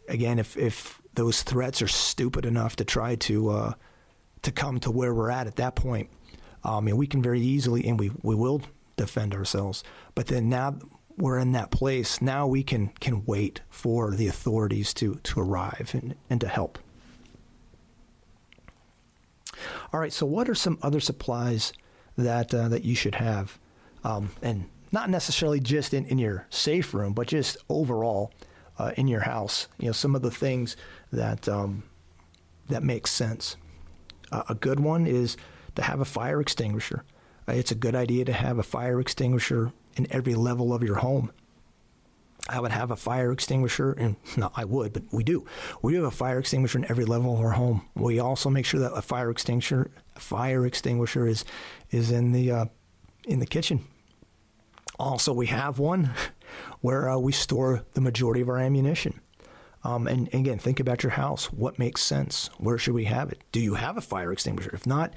again, if, if those threats are stupid enough to try to uh, to come to where we're at at that point, um, and we can very easily, and we, we will defend ourselves. But then now we're in that place. Now we can can wait for the authorities to to arrive and, and to help. All right. So what are some other supplies that uh, that you should have, um, and not necessarily just in, in your safe room, but just overall uh, in your house. You know, some of the things that um, that makes sense. Uh, a good one is to have a fire extinguisher. Uh, it's a good idea to have a fire extinguisher in every level of your home. I would have a fire extinguisher, and no, I would, but we do. We do have a fire extinguisher in every level of our home. We also make sure that a fire extinguisher, a fire extinguisher, is is in the uh, in the kitchen. Also, we have one where uh, we store the majority of our ammunition. Um, and, and again, think about your house. What makes sense? Where should we have it? Do you have a fire extinguisher? If not,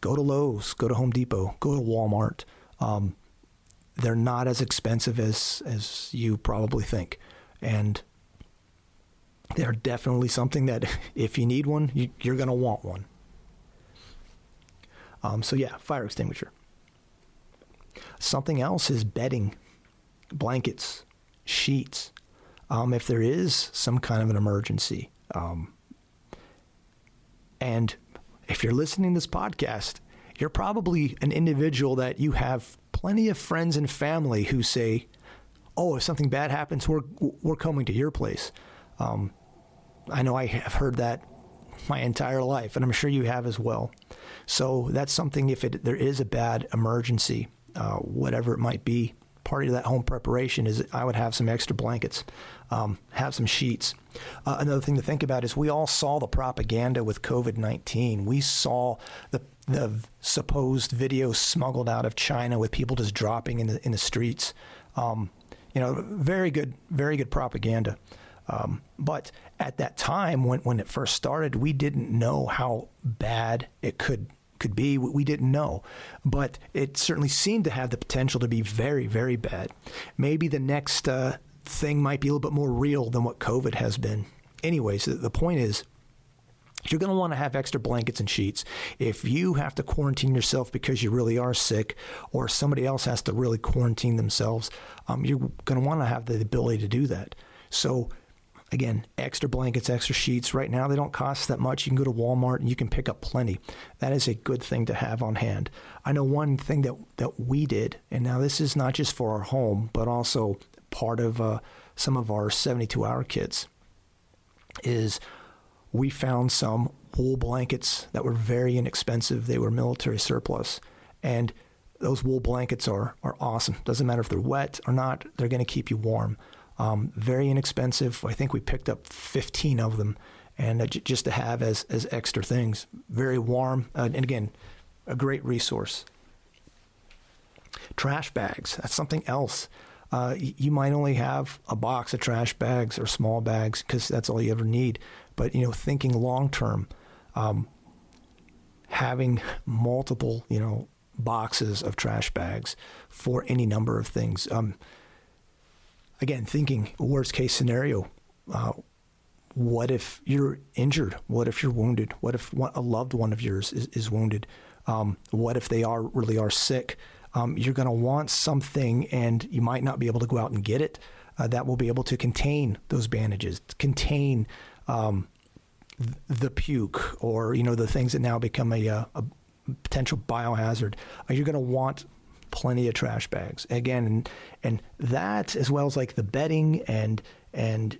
Go to Lowe's, go to Home Depot, go to Walmart. Um, they're not as expensive as as you probably think, and they're definitely something that if you need one, you, are going to want one. Um, so yeah, fire extinguisher. Something else is bedding, blankets, sheets um, if there is some kind of an emergency. Um, and if you're listening to this podcast, you're probably an individual that you have plenty of friends and family who say, "Oh, if something bad happens, we're we're coming to your place." Um, I know I have heard that my entire life, and I'm sure you have as well. So that's something. If it, there is a bad emergency, uh, whatever it might be, part of that home preparation is I would have some extra blankets, um, have some sheets. Uh, another thing to think about is we all saw the propaganda with COVID 19. We saw the the supposed video smuggled out of China with people just dropping in the, in the streets. Um, you know, very good, very good propaganda. Um, but at that time, when, when it first started, we didn't know how bad it could could be. We didn't know, but it certainly seemed to have the potential to be very, very bad. Maybe the next uh, thing might be a little bit more real than what COVID has been. Anyways, the, the point is, you're going to want to have extra blankets and sheets. If you have to quarantine yourself because you really are sick, or somebody else has to really quarantine themselves, um, you're going to want to have the ability to do that. So, again, extra blankets, extra sheets. Right now, they don't cost that much. You can go to Walmart and you can pick up plenty. That is a good thing to have on hand. I know one thing that that we did, and now this is not just for our home, but also part of uh, some of our 72 hour kits, is we found some wool blankets that were very inexpensive. They were military surplus. And those wool blankets are, are awesome. Doesn't matter if they're wet or not, they're going to keep you warm. Um, very inexpensive. I think we picked up 15 of them and uh, j- just to have as, as extra things. Very warm. Uh, and again, a great resource. Trash bags. That's something else. Uh, you might only have a box of trash bags or small bags because that's all you ever need. But you know, thinking long term, um, having multiple you know boxes of trash bags for any number of things. Um, again, thinking worst case scenario. Uh, what if you're injured? What if you're wounded? What if a loved one of yours is, is wounded? Um, what if they are really are sick? Um, you're going to want something, and you might not be able to go out and get it. Uh, that will be able to contain those bandages, contain um, the puke, or you know the things that now become a, uh, a potential biohazard. Uh, you're going to want plenty of trash bags again, and and that as well as like the bedding and and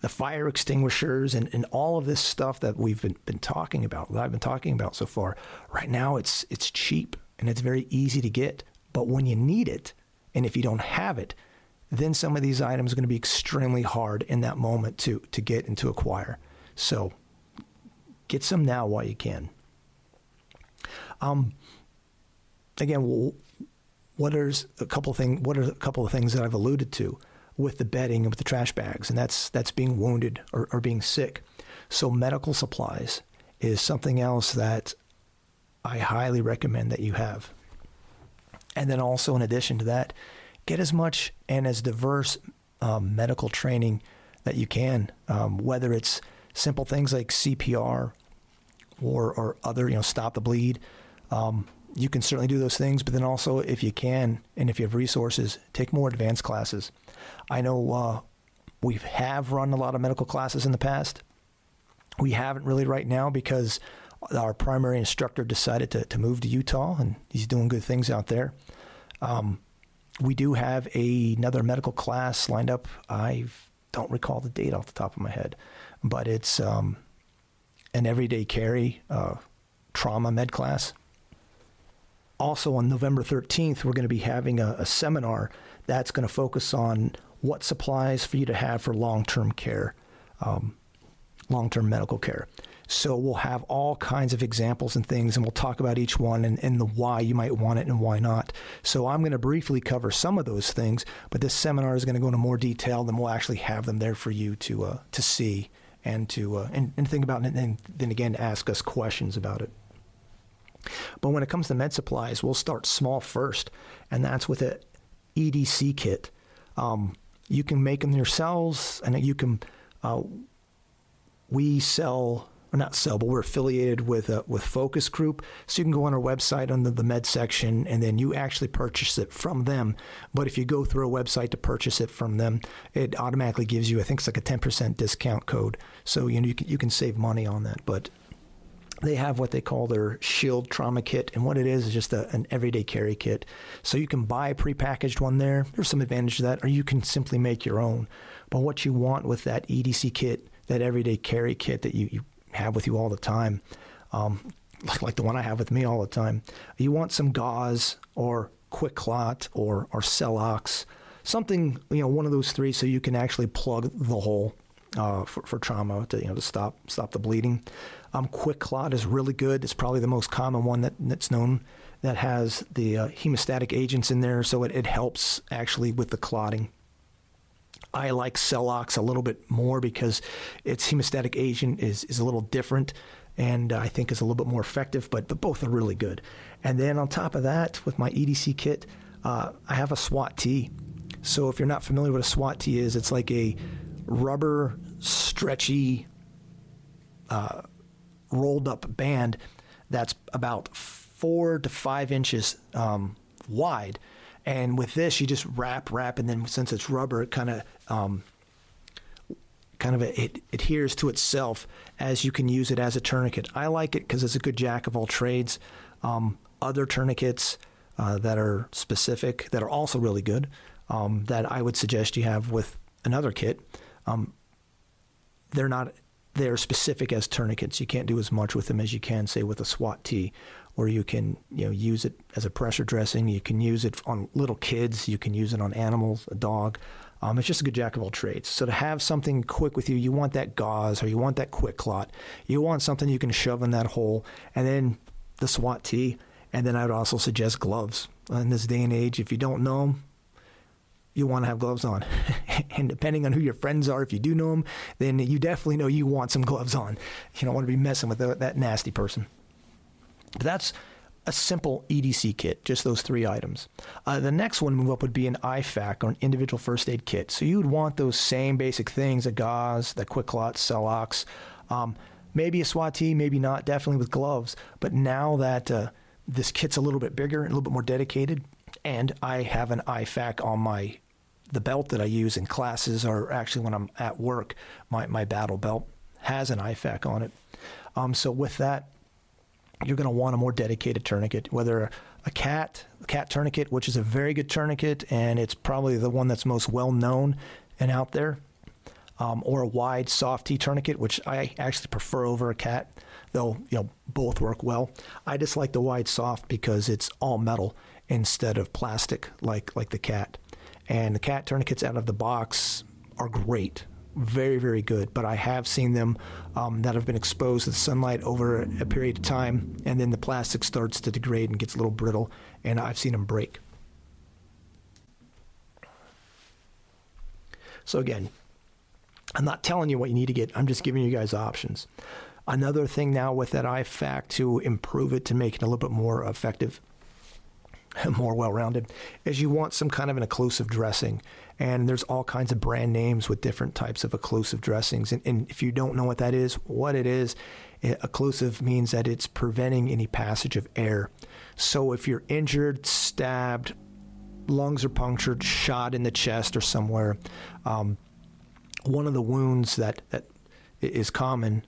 the fire extinguishers and, and all of this stuff that we've been, been talking about, that I've been talking about so far. Right now, it's it's cheap and it's very easy to get. But when you need it, and if you don't have it, then some of these items are going to be extremely hard in that moment to, to get and to acquire. So get some now while you can. Um, again, what are a couple things? What are a couple of things that I've alluded to with the bedding and with the trash bags, and that's that's being wounded or, or being sick. So medical supplies is something else that I highly recommend that you have. And then also, in addition to that, get as much and as diverse um, medical training that you can, um, whether it's simple things like CPR or, or other, you know, stop the bleed. Um, you can certainly do those things, but then also, if you can and if you have resources, take more advanced classes. I know uh, we have run a lot of medical classes in the past. We haven't really right now because our primary instructor decided to, to move to Utah, and he's doing good things out there. Um, we do have a, another medical class lined up. I don't recall the date off the top of my head, but it's um, an everyday carry uh, trauma med class. Also, on November 13th, we're going to be having a, a seminar that's going to focus on what supplies for you to have for long term care, um, long term medical care. So we'll have all kinds of examples and things, and we'll talk about each one and, and the why you might want it and why not. So I'm going to briefly cover some of those things, but this seminar is going to go into more detail, and we'll actually have them there for you to uh, to see and to uh, and, and think about, and then again ask us questions about it. But when it comes to med supplies, we'll start small first, and that's with an EDC kit. Um, you can make them yourselves, and you can. Uh, we sell or not sell, but we're affiliated with uh, with Phokus Group. So you can go on our website under the med section, and then you actually purchase it from them. But if you go through a website to purchase it from them, it automatically gives you, I think it's like a ten percent discount code. So you know you can you can save money on that. But they have what they call their Shield Trauma Kit, and what it is is just a, an everyday carry kit. So you can buy a prepackaged one there. There's some advantage to that, or you can simply make your own. But what you want with that EDC kit, that everyday carry kit that you, you have with you all the time, um, like, the one I have with me all the time, you want some gauze or QuikClot or or Celox, something you know, one of those three, so you can actually plug the hole uh, for, for trauma to you know to stop stop the bleeding. Um, QuikClot is really good. It's probably the most common one that, that's known that has the uh, hemostatic agents in there, so it, it helps actually with the clotting. I like Celox a little bit more because its hemostatic agent is, is a little different and uh, I think is a little bit more effective, but, but both are really good. And then on top of that, with my EDC kit, uh, I have a SWAT T. So if you're not familiar with what a SWAT T is, it's like a rubber, stretchy, uh, rolled up band that's about four to five inches um, wide. And with this, you just wrap, wrap, and then since it's rubber, it kind of um, kind of it adheres to itself as you can use it as a tourniquet. I like it because it's a good jack of all trades. Um, other tourniquets uh, that are specific that are also really good um, that I would suggest you have with another kit. Um, they're not they're specific as tourniquets. You can't do as much with them as you can, say, with a SWAT T, or you can you know use it as a pressure dressing. You can use it on little kids. You can use it on animals, a dog. Um, it's just a good jack of all trades. So to have something quick with you, you want that gauze or you want that QuikClot. You want something you can shove in that hole, and then the SWAT T. And then I would also suggest gloves. In this day and age, if you don't know them, you want to have gloves on. and depending on who your friends are, if you do know them, then you definitely know you want some gloves on. You don't want to be messing with that nasty person. But that's a simple EDC kit, just those three items. Uh, the next one move up would be an IFAK or an individual first aid kit. So you would want those same basic things: a gauze, the QuikClot, Celox, um, maybe a SWAT maybe not, definitely with gloves. But now that uh, this kit's a little bit bigger a little bit more dedicated, and I have an IFAK on my the belt that I use in classes or actually when I'm at work, my, my battle belt has an IFAK on it. Um, so with that, you're going to want a more dedicated tourniquet, whether a cat, cat tourniquet, which is a very good tourniquet, and it's probably the one that's most well known and out there, um, or a wide soft T tourniquet, which I actually prefer over a cat, though you know both work well. I just like the wide soft because it's all metal instead of plastic like like the cat. And the cat tourniquets out of the box are great, very, very good. But I have seen them um, that have been exposed to the sunlight over a period of time, and then the plastic starts to degrade and gets a little brittle, and I've seen them break. So, again, I'm not telling you what you need to get, I'm just giving you guys options. Another thing now with that IFAK to improve it to make it a little bit more effective more well rounded, is you want some kind of an occlusive dressing. And there's all kinds of brand names with different types of occlusive dressings. And, and if you don't know what that is, what it is, it, occlusive means that it's preventing any passage of air. So if you're injured, stabbed, lungs are punctured, shot in the chest or somewhere, um, one of the wounds that, that is common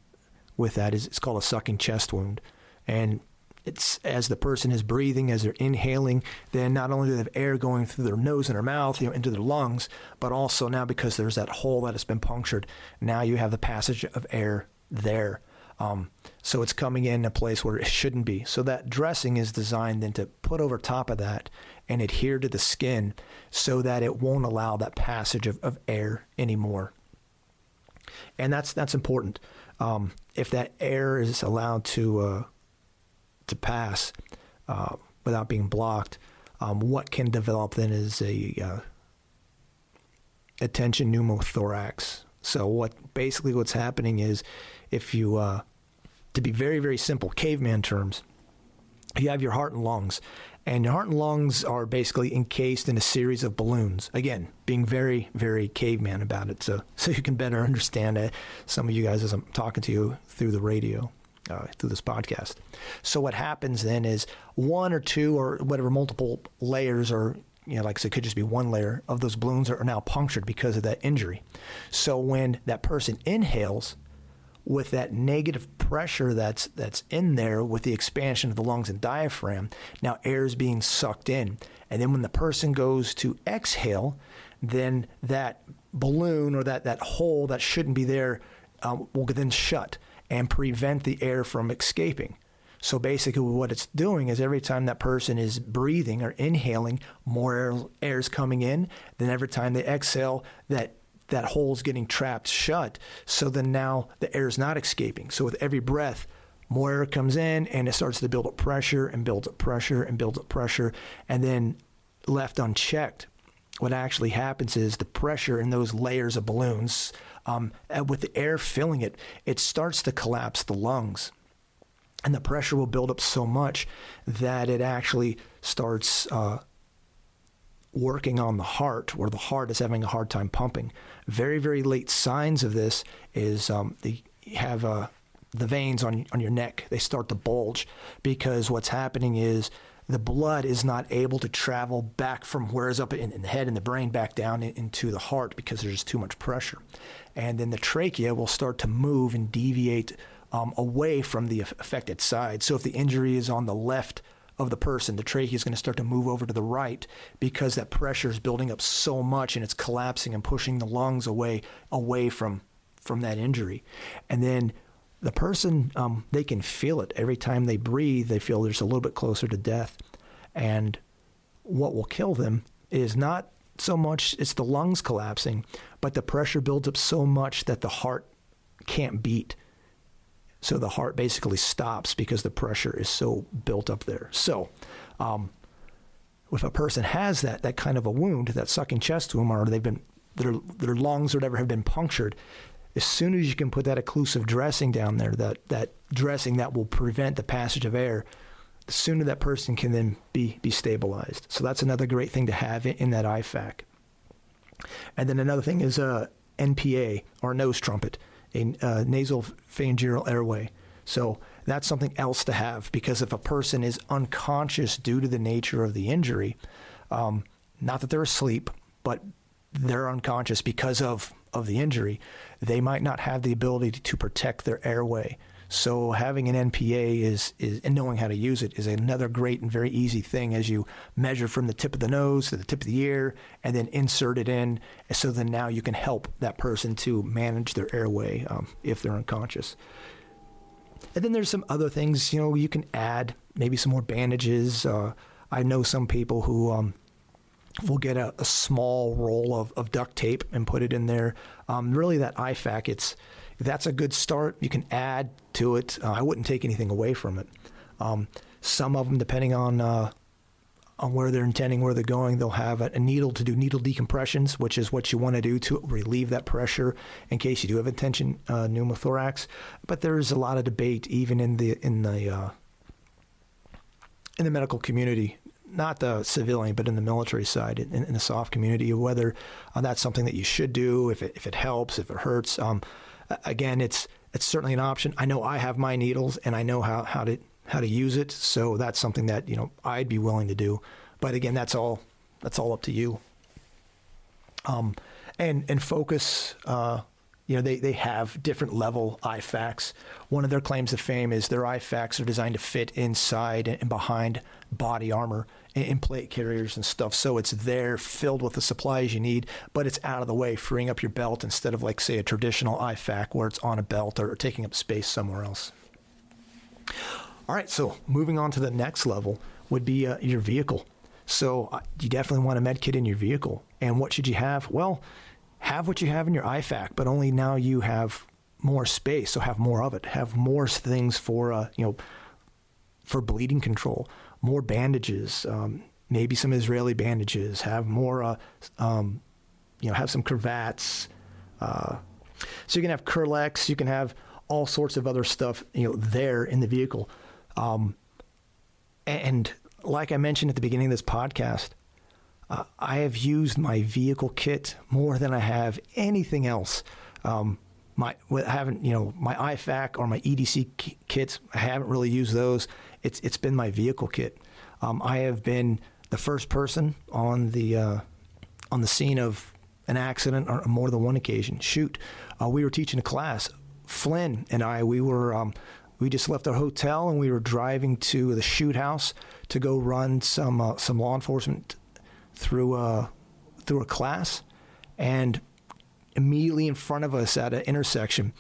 with that is it's called a sucking chest wound. And it's as the person is breathing, as they're inhaling, then not only do they have air going through their nose and their mouth, you know, into their lungs, but also now because there's that hole that has been punctured, now you have the passage of air there. Um, so it's coming in a place where it shouldn't be. So that dressing is designed then to put over top of that and adhere to the skin so that it won't allow that passage of, of air anymore. And that's that's important. Um, if that air is allowed to uh, to pass uh, without being blocked, um, what can develop then is a uh, a tension pneumothorax. So what basically what's happening is if you uh, to be very very simple caveman terms, you have your heart and lungs, And your heart and lungs are basically encased in a series of balloons. Again, being very, very caveman about it, so so you can better understand it. Some of you guys, as I'm talking to you through the radio, uh, through this podcast. So what happens then is one or two or whatever multiple layers or you know, like I said, it could just be one layer of those balloons are now punctured because of that injury. So when that person inhales, with that negative pressure that's that's in there with the expansion of the lungs and diaphragm, now air is being sucked in. And then when the person goes to exhale, then that balloon or that, that hole that shouldn't be there um, will then shut and prevent the air from escaping. So basically, what it's doing is every time that person is breathing or inhaling, more air is coming in. Then every time they exhale, that that hole's getting trapped shut. So then now the air is not escaping. So with every breath, more air comes in and it starts to build up pressure and builds up pressure and builds up pressure. And then left unchecked, what actually happens is the pressure in those layers of balloons, um, with the air filling it, it starts to collapse the lungs. And the pressure will build up so much that it actually starts uh, working on the heart, where the heart is having a hard time pumping. Very, very late signs of this is um, they have uh, the veins on on your neck. They start to bulge because what's happening is the blood is not able to travel back from where it's up in, in the head and the brain back down in, into the heart because there's too much pressure, and then the trachea will start to move and deviate um, away from the affected side. So if the injury is on the left of the person. The trachea is going to start to move over to the right because that pressure is building up so much and it's collapsing and pushing the lungs away away from from that injury. And then the person um, they can feel it every time they breathe. They feel there's a little bit closer to death. And what will kill them is not so much it's the lungs collapsing, but the pressure builds up so much that the heart can't beat so the heart basically stops because the pressure is so built up there. So, um, if a person has that that kind of a wound, that sucking chest tumor, or they've been their their lungs or whatever have been punctured, as soon as you can put that occlusive dressing down there, that that dressing that will prevent the passage of air, the sooner that person can then be be stabilized. So that's another great thing to have in, in that IFAK. And then another thing is uh, NPA or nose trumpet a uh, nasal pharyngeal airway. So that's something else to have because if a person is unconscious due to the nature of the injury, um, not that they're asleep, but they're unconscious because of, of the injury, they might not have the ability to protect their airway. So having an NPA is, is and knowing how to use it is another great and very easy thing as you measure from the tip of the nose to the tip of the ear and then insert it in. So then now you can help that person to manage their airway um, if they're unconscious. And then there's some other things, you know, you can add maybe some more bandages. Uh, I know some people who um, will get a, a, small roll of, of duct tape and put it in there. Um, really, that IFAK, it's that's a good start. You can add to it. Uh, I wouldn't take anything away from it. Um, some of them, depending on uh, on where they're intending, where they're going, they'll have a, a, needle to do needle decompressions, which is what you want to do to relieve that pressure in case you do have a tension uh, pneumothorax. But there's a lot of debate, even in the in the uh, in the medical community, not the civilian, but in the military side, in, in the soft community, whether uh, that's something that you should do, if it if it helps, if it hurts. Um, again, it's it's certainly an option. I know I have my needles and I know how, how to how to use it, so that's something that you know I'd be willing to do. But again, that's all that's all up to you. Um, and and Phokus. Uh, you know, they, they have different level IFAKs. One of their claims of fame is their IFAKs are designed to fit inside and behind body armor and plate carriers and stuff. So it's there filled with the supplies you need, but it's out of the way, freeing up your belt instead of like say a traditional IFAK where it's on a belt or taking up space somewhere else. All right, so moving on to the next level would be uh, your vehicle. So uh, you definitely want a med kit in your vehicle. And what should you have? Well, have what you have in your IFAK, but only now you have more space, so have more of it. Have more things for uh, you know for bleeding control more bandages, um, maybe some Israeli bandages, have more, uh, um, you know, have some cravats. Uh, so you can have Kerlix, you can have all sorts of other stuff, you know, there in the vehicle. Um, and like I mentioned at the beginning of this podcast, uh, I have used my vehicle kit more than I have anything else. Um, my I haven't you know my IFAK or my EDC kits. I haven't really used those. It's it's been my vehicle kit. Um, I have been the first person on the uh, on the scene of an accident on more than one occasion. Shoot, uh, we were teaching a class. Flynn and I, we were um, we just left our hotel and we were driving to the shoot house to go run some uh, some law enforcement through a through a class, and immediately in front of us at an intersection,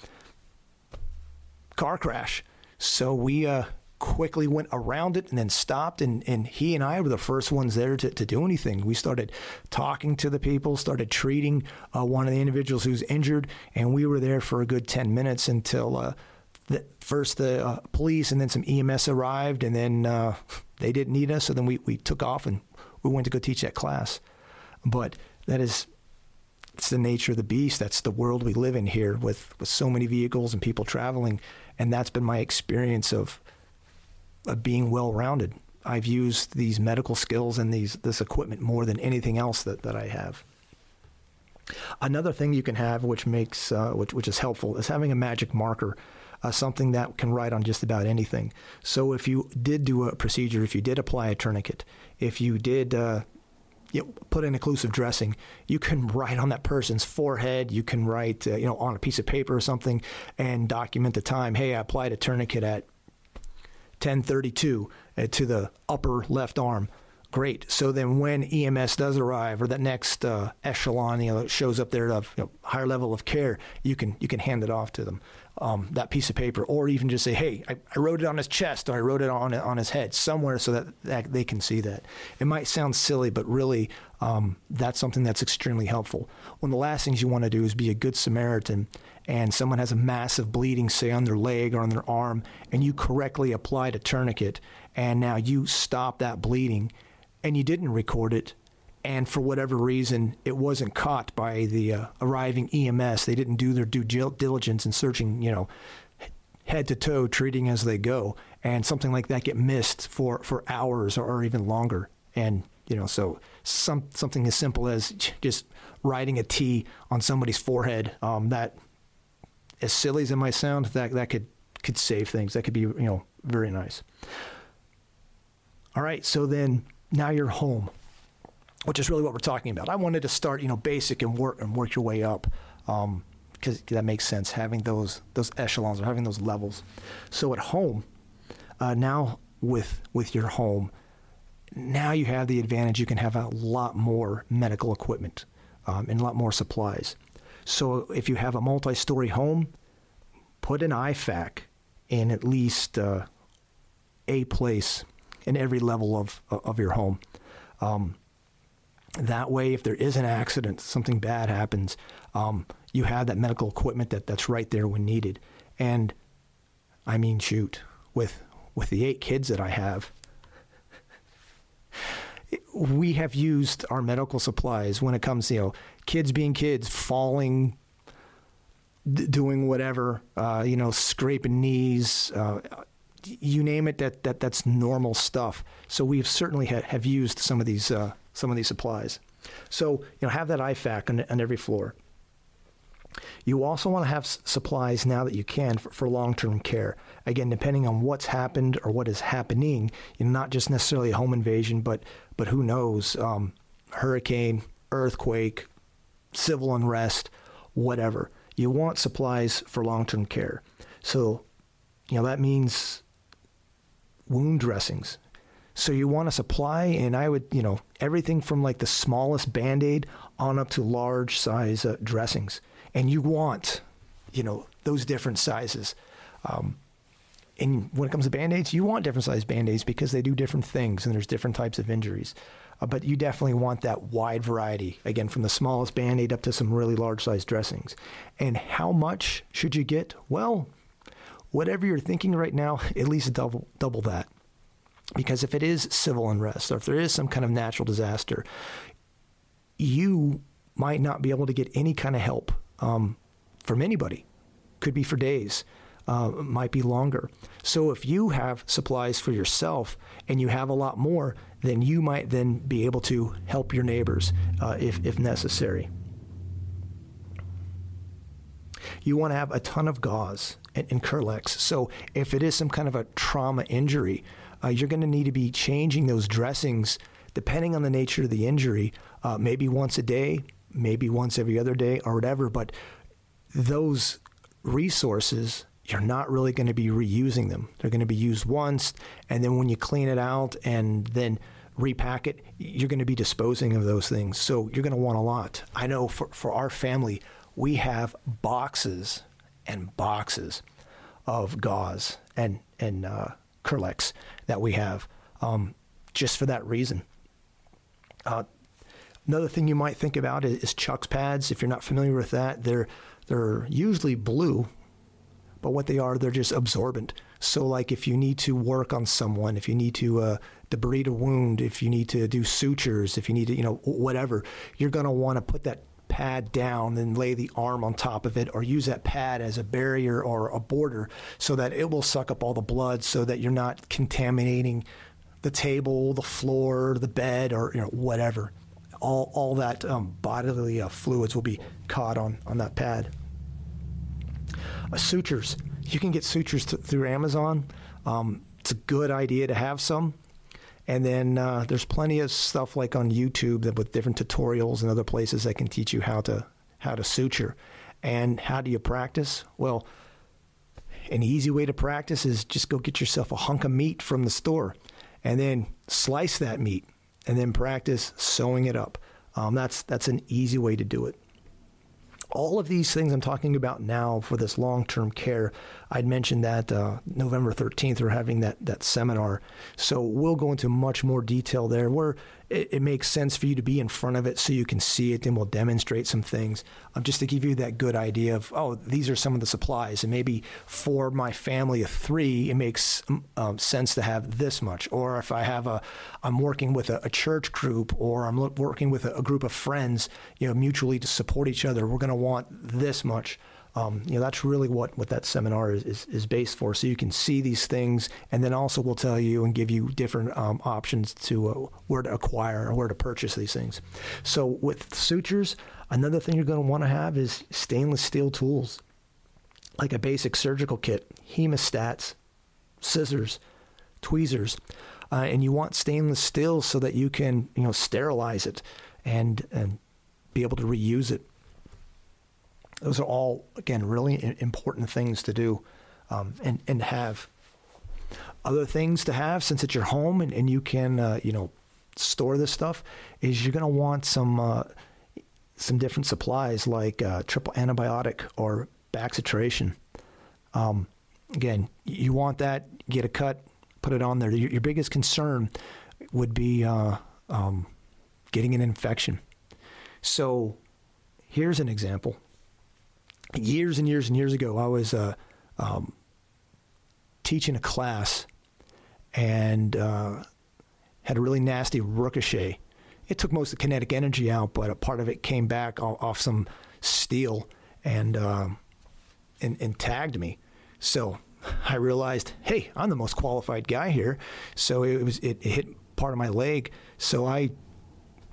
car crash. So we uh, quickly went around it and then stopped. And, and he and I were the first ones there to, to do anything. We started talking to the people, started treating uh, one of the individuals who's injured, and we were there for a good 10 minutes until uh, the, first the uh, police and then some EMS arrived, and then uh, they didn't need us. So then we, we took off and we went to go teach that class. But that is it's the nature of the beast. That's the world we live in here with, with so many vehicles and people traveling. And that's been my experience of, of being well rounded. I've used these medical skills and these this equipment more than anything else that, that I have. Another thing you can have, which makes uh, which which is helpful, is having a magic marker, uh, something that can write on just about anything. So if you did do a procedure, if you did apply a tourniquet, if you did uh, you know, put in occlusive dressing, you can write on that person's forehead. You can write, uh, you know, on a piece of paper or something, and document the time. Hey, I applied a tourniquet at 10:32 uh, to the upper left arm. Great. So then, when EMS does arrive, or that next uh, echelon, you know, shows up there of you know, higher level of care, you can you can hand it off to them um, that piece of paper, or even just say, "Hey, I, I, wrote it on his chest, or I wrote it on on his head somewhere, so that, that they can see that." It might sound silly, but really, um, that's something that's extremely helpful. One of the last things you want to do is be a good Samaritan, and someone has a massive bleeding, say on their leg or on their arm, and you correctly applied a tourniquet, and now you stop that bleeding, and you didn't record it, and for whatever reason, it wasn't caught by the uh, arriving EMS. They didn't do their due diligence in searching, you know, head to toe, treating as they go, and something like that get missed for, for hours or even longer. And you know, so some something as simple as just writing a T on somebody's forehead. Um, that, as silly as it might sound, that that could could save things. That could be you know very nice. All right, so then now you're home which is really what we're talking about. I wanted to start, you know, basic and work and work your way up, because um, that makes sense. Having those those echelons or having those levels. So at home, uh, now with with your home, now you have the advantage. You can have a lot more medical equipment um, and a lot more supplies. So if you have a multi-story home, put an IFAK in at least uh, a place in every level of of your home. Um, that way, if there is an accident, something bad happens, um, you have that medical equipment that, that's right there when needed. And I mean, shoot, with with the eight kids that I have, we have used our medical supplies when it comes you know kids being kids, falling, d- doing whatever, uh, you know, scraping knees. Uh, you name it, that, that that's normal stuff. So we've certainly ha- have used some of these uh, some of these supplies. So, you know, have that IFAK on, on every floor. You also want to have s- supplies now that you can for, for long term care. Again, depending on what's happened or what is happening, you know, not just necessarily a home invasion, but, but who knows, um, hurricane, earthquake, civil unrest, whatever. You want supplies for long term care. So, you know, that means wound dressings, so you want a supply, and I would, you know, everything from like the smallest band aid on up to large size uh, dressings. And you want, you know, those different sizes. Um, and when it comes to band aids, you want different size band aids because they do different things and there's different types of injuries. Uh, but you definitely want that wide variety, again, from the smallest band aid up to some really large size dressings. And how much should you get? Well, whatever you're thinking right now, at least double, double that. Because if it is civil unrest or if there is some kind of natural disaster, you might not be able to get any kind of help um, from anybody. Could be for days. Uh, might be longer. So if you have supplies for yourself and you have a lot more, then you might then be able to help your neighbors uh, if, if necessary. You want to have a ton of gauze and, and Kerlix. So if it is some kind of a trauma injury, uh, you're going to need to be changing those dressings depending on the nature of the injury, uh, maybe once a day, maybe once every other day, or whatever. But those resources, you're not really going to be reusing them. They're going to be used once, and then when you clean it out and then repack it, you're going to be disposing of those things. So you're going to want a lot. I know for, for our family, we have boxes and boxes of gauze and, and uh, that we have um, just for that reason. Uh, another thing you might think about is, is Chux pads. If you're not familiar with that, they're they're usually blue, but what they are, they're just absorbent. So, like if you need to work on someone, if you need to uh, debride a wound, if you need to do sutures, if you need to, you know, whatever, you're going to want to put that pad down and lay the arm on top of it or use that pad as a barrier or a border so that it will suck up all the blood so that you're not contaminating the table, the floor, the bed, or you know whatever. All all that um, bodily uh, fluids will be caught on on that pad. Uh, sutures. You can get sutures t- through Amazon. Um, it's a good idea to have some. And then uh, there's plenty of stuff like on YouTube that with different tutorials and other places that can teach you how to how to suture. And how do you practice? Well, an easy way to practice is just go get yourself a hunk of meat from the store and then slice that meat and then practice sewing it up. Um, that's that's an easy way to do it all of these things I'm talking about now for this long term care, I'd mentioned that uh, November 13th we're having that, that seminar. So we'll go into much more detail there where it, it, makes sense for you to be in front of it so you can see it and we'll demonstrate some things um, just to give you that good idea of, oh, these are some of the supplies. And maybe for my family of three, it makes um, um sense to have this much. Or if I have a, I'm working with a, a church group or I'm working with a, a group of friends, you know, mutually to support each other, we're going to want this much. Um, you know, that's really what, what that seminar is, is, is, based for. So you can see these things, and then also we'll tell you and give you different um, options to uh, where to acquire or where to purchase these things. So with sutures, another thing you're going to want to have is stainless steel tools, like a basic surgical kit, hemostats, scissors, tweezers, uh, and you want stainless steel so that you can you know sterilize it and and be able to reuse it. Those are all, again, really important things to do um, and, and have. Other things to have since it's your home and, and you can, uh, you know, store this stuff is you're going to want some uh, some different supplies like uh, triple antibiotic or bacitracin. Um, again, you want that, get a cut, put it on there. Your, your biggest concern would be uh, um, getting an infection. So here's an example years and years and years ago, I was uh, um, teaching a class and uh, had a really nasty ricochet. It took most of the kinetic energy out, but a part of it came back off, some steel and, uh, and and tagged me. So I realized, hey, I'm the most qualified guy here. So it was it, it hit part of my leg. So I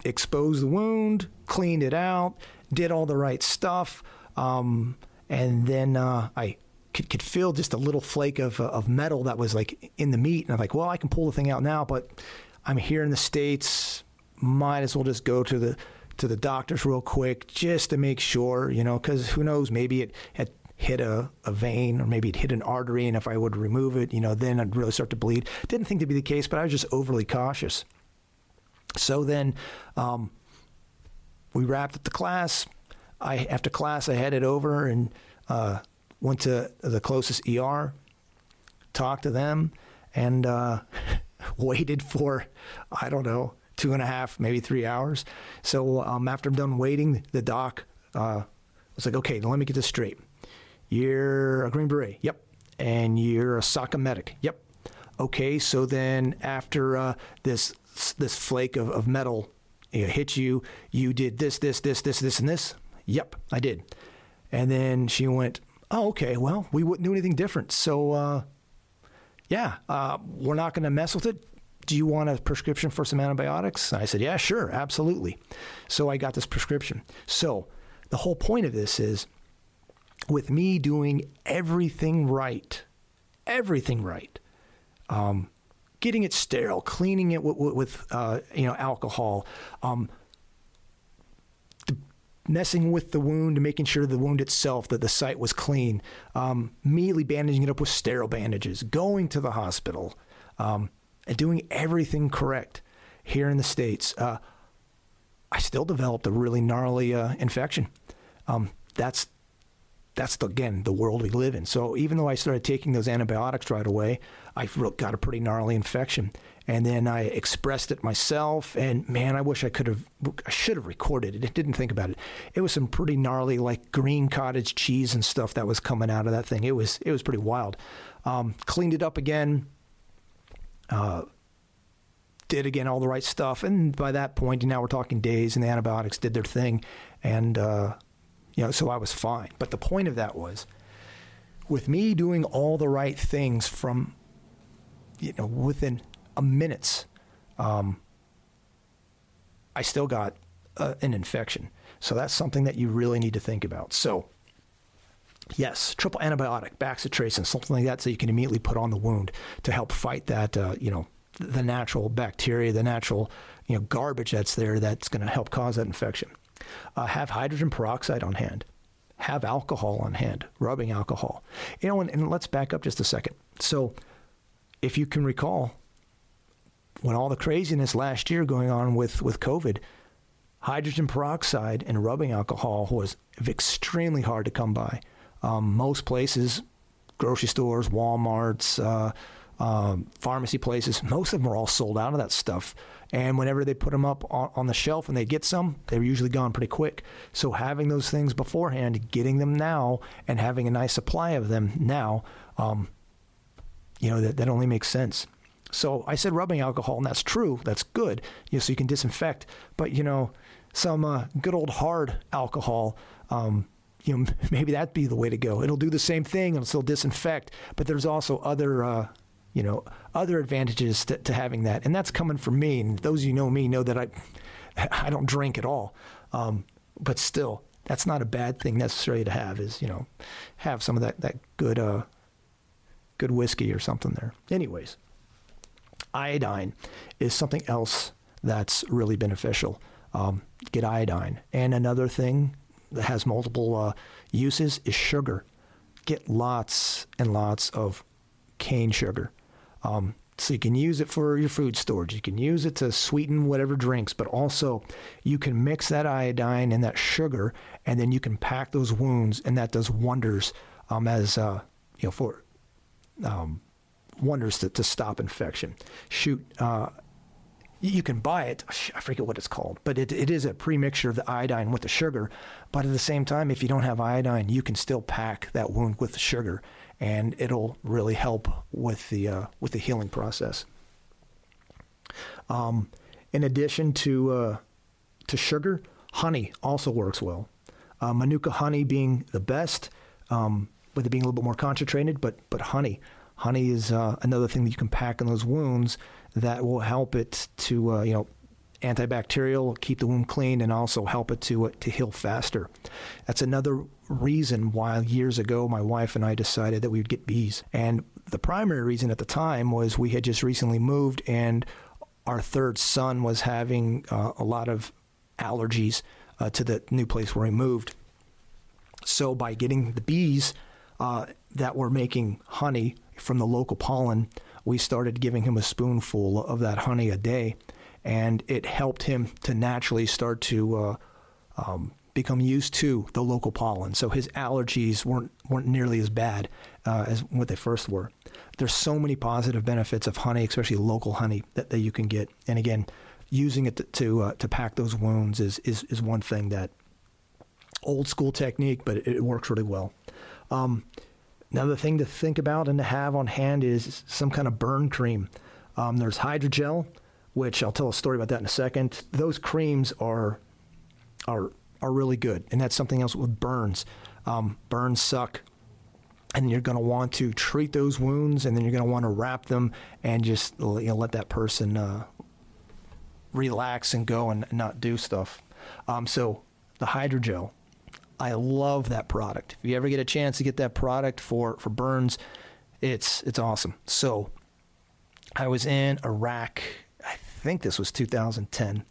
exposed the wound, cleaned it out, did all the right stuff. Um, and then uh, I could, could feel just a little flake of, uh, of metal that was like in the meat. And I'm like, well, I can pull the thing out now, but I'm here in the States. Might as well just go to the to the doctors real quick just to make sure, you know, because who knows, maybe it had hit a, a vein or maybe it hit an artery. And if I would remove it, you know, then I'd really start to bleed. Didn't think to be the case, but I was just overly cautious. So then um, we wrapped up the class. I after class I headed over and uh, went to the closest ER, talked to them, and uh, waited for I don't know two and a half maybe three hours. So um, after I'm done waiting, the doc uh, was like, "Okay, let me get this straight. You're a Green Beret, yep, and you're a SOCM medic, yep. Okay, so then after uh, this this flake of, of metal hit you, you did this, this, this, this, this, and this. Yep, I did. And then she went, oh, okay, well, we wouldn't do anything different. So, uh, yeah, uh, we're not going to mess with it. Do you want a prescription for some antibiotics? And I said, yeah, sure, absolutely. So I got this prescription. So the whole point of this is with me doing everything right, everything right, um, getting it sterile, cleaning it with, with uh, you know alcohol, um, messing with the wound, making sure the wound itself, that the site was clean, um, immediately bandaging it up with sterile bandages, going to the hospital, um, and doing everything correct here in the States. Uh, I still developed a really gnarly uh, infection. Um, that's that's the, again the world we live in. So even though I started taking those antibiotics right away, I got a pretty gnarly infection and then I expressed it myself. And man, I wish I could have, I should have recorded it. I didn't think about it. It was some pretty gnarly, like green cottage cheese and stuff that was coming out of that thing. It was, it was pretty wild. Um, cleaned it up again. Uh, did again all the right stuff, and by that point, now we're talking days, and the antibiotics did their thing, and uh, you know, so I was fine. But the point of that was, with me doing all the right things from, you know, within minutes, um, I still got uh, an infection. So that's something that you really need to think about. So, yes, triple antibiotic, bacitracin, something like that, so you can immediately put on the wound to help fight that, uh, you know, the natural bacteria, the natural, you know, garbage that's there that's going to help cause that infection. Uh, have hydrogen peroxide on hand. Have alcohol on hand, rubbing alcohol. You know, and, and let's back up just a second. So, if you can recall, when all the craziness last year going on with, with COVID, hydrogen peroxide and rubbing alcohol was extremely hard to come by. Um, most places, grocery stores, Walmarts, uh, um, pharmacy places, most of them are all sold out of that stuff. And whenever they put them up on, on the shelf and they get some, they're usually gone pretty quick. So having those things beforehand, getting them now, and having a nice supply of them now, um, you know, that, that only makes sense. So I said rubbing alcohol, and that's true. That's good. You know, so you can disinfect. But you know, some uh, good old hard alcohol. Um, you know, maybe that'd be the way to go. It'll do the same thing. It'll still disinfect, but there's also other, uh, you know, other advantages to, to, having that, and that's coming from me. And those of you know me know that I, I don't drink at all, um, but still, that's not a bad thing necessarily to have. Is you know, have some of that that good, uh, good whiskey or something there. Anyways, iodine is something else that's really beneficial. Um, get iodine. And another thing that has multiple uh, uses is sugar. Get lots and lots of cane sugar. Um, so you can use it for your food storage. You can use it to sweeten whatever drinks, but also you can mix that iodine and that sugar, and then you can pack those wounds, and that does wonders um, as uh, you know for um, wonders to, to stop infection. Shoot, uh, you can buy it. I forget what it's called, but it, it is a premixture of the iodine with the sugar. But at the same time, if you don't have iodine, you can still pack that wound with the sugar, and it'll really help with the uh, with the healing process. Um, in addition to uh, to sugar, honey also works well. Uh, Manuka honey being the best, um, with it being a little bit more concentrated, but but honey honey is uh, another thing that you can pack in those wounds that will help it to uh, you know antibacterial, keep the wound clean, and also help it to uh, to heal faster. That's another reason why years ago my wife and I decided that we would get bees. And the primary reason at the time was we had just recently moved, and our third son was having uh, a lot of allergies uh, to the new place where he moved. So by getting the bees uh, that were making honey from the local pollen, we started giving him a spoonful of that honey a day, and it helped him to naturally start to uh, um, become used to the local pollen. So his allergies weren't weren't nearly as bad uh, as what they first were. There's so many positive benefits of honey, especially local honey that, that you can get. And again, using it to to, uh, to pack those wounds is, is is one thing that old school technique, but it, it works really well. Um, Another thing to think about and to have on hand is some kind of burn cream. Um, there's hydrogel, which I'll tell a story about that in a second. Those creams are are are really good, and that's something else with burns. Um, burns suck. and you're going to want to treat those wounds, and then you're going to want to wrap them and just you know, let that person uh, relax and go and not do stuff. Um, so the hydrogel, I love that product. If you ever get a chance to get that product for for burns, it's it's awesome. So I was in Iraq. I think this was 2010,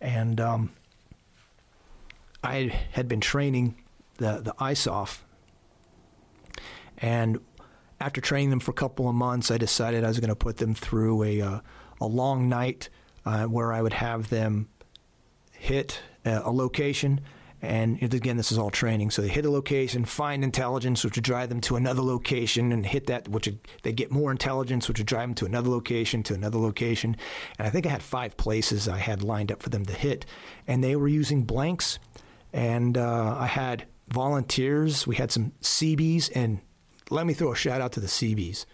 and um, I had been training the the ISOF and after training them for a couple of months, I decided I was going to put them through a, uh, a long night uh, where I would have them hit a, a location. And again, this is all training. So they hit a location, find intelligence, which would drive them to another location, and hit that, which would, they get more intelligence, which would drive them to another location, to another location. And I think I had five places I had lined up for them to hit. And they were using blanks. And uh, I had volunteers. We had some Seabees and let me throw a shout out to the Seabees.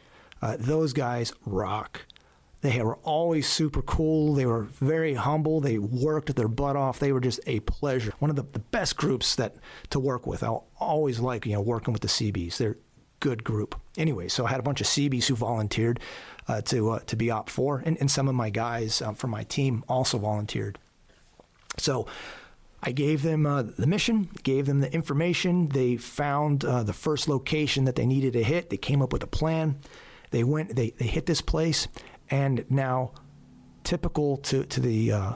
Uh, those guys rock. They were always super cool. They were very humble. They worked their butt off. They were just a pleasure. One of the, the best groups that to work with. I always like you know working with the Seabees. They're good group. Anyway, so I had a bunch of Seabees who volunteered uh, to uh, to be OPFOR, and, and some of my guys uh, from my team also volunteered. So I gave them uh, the mission, gave them the information. They found uh, the first location that they needed to hit. They came up with a plan. They went, they, they hit this place, and now, typical to to the uh,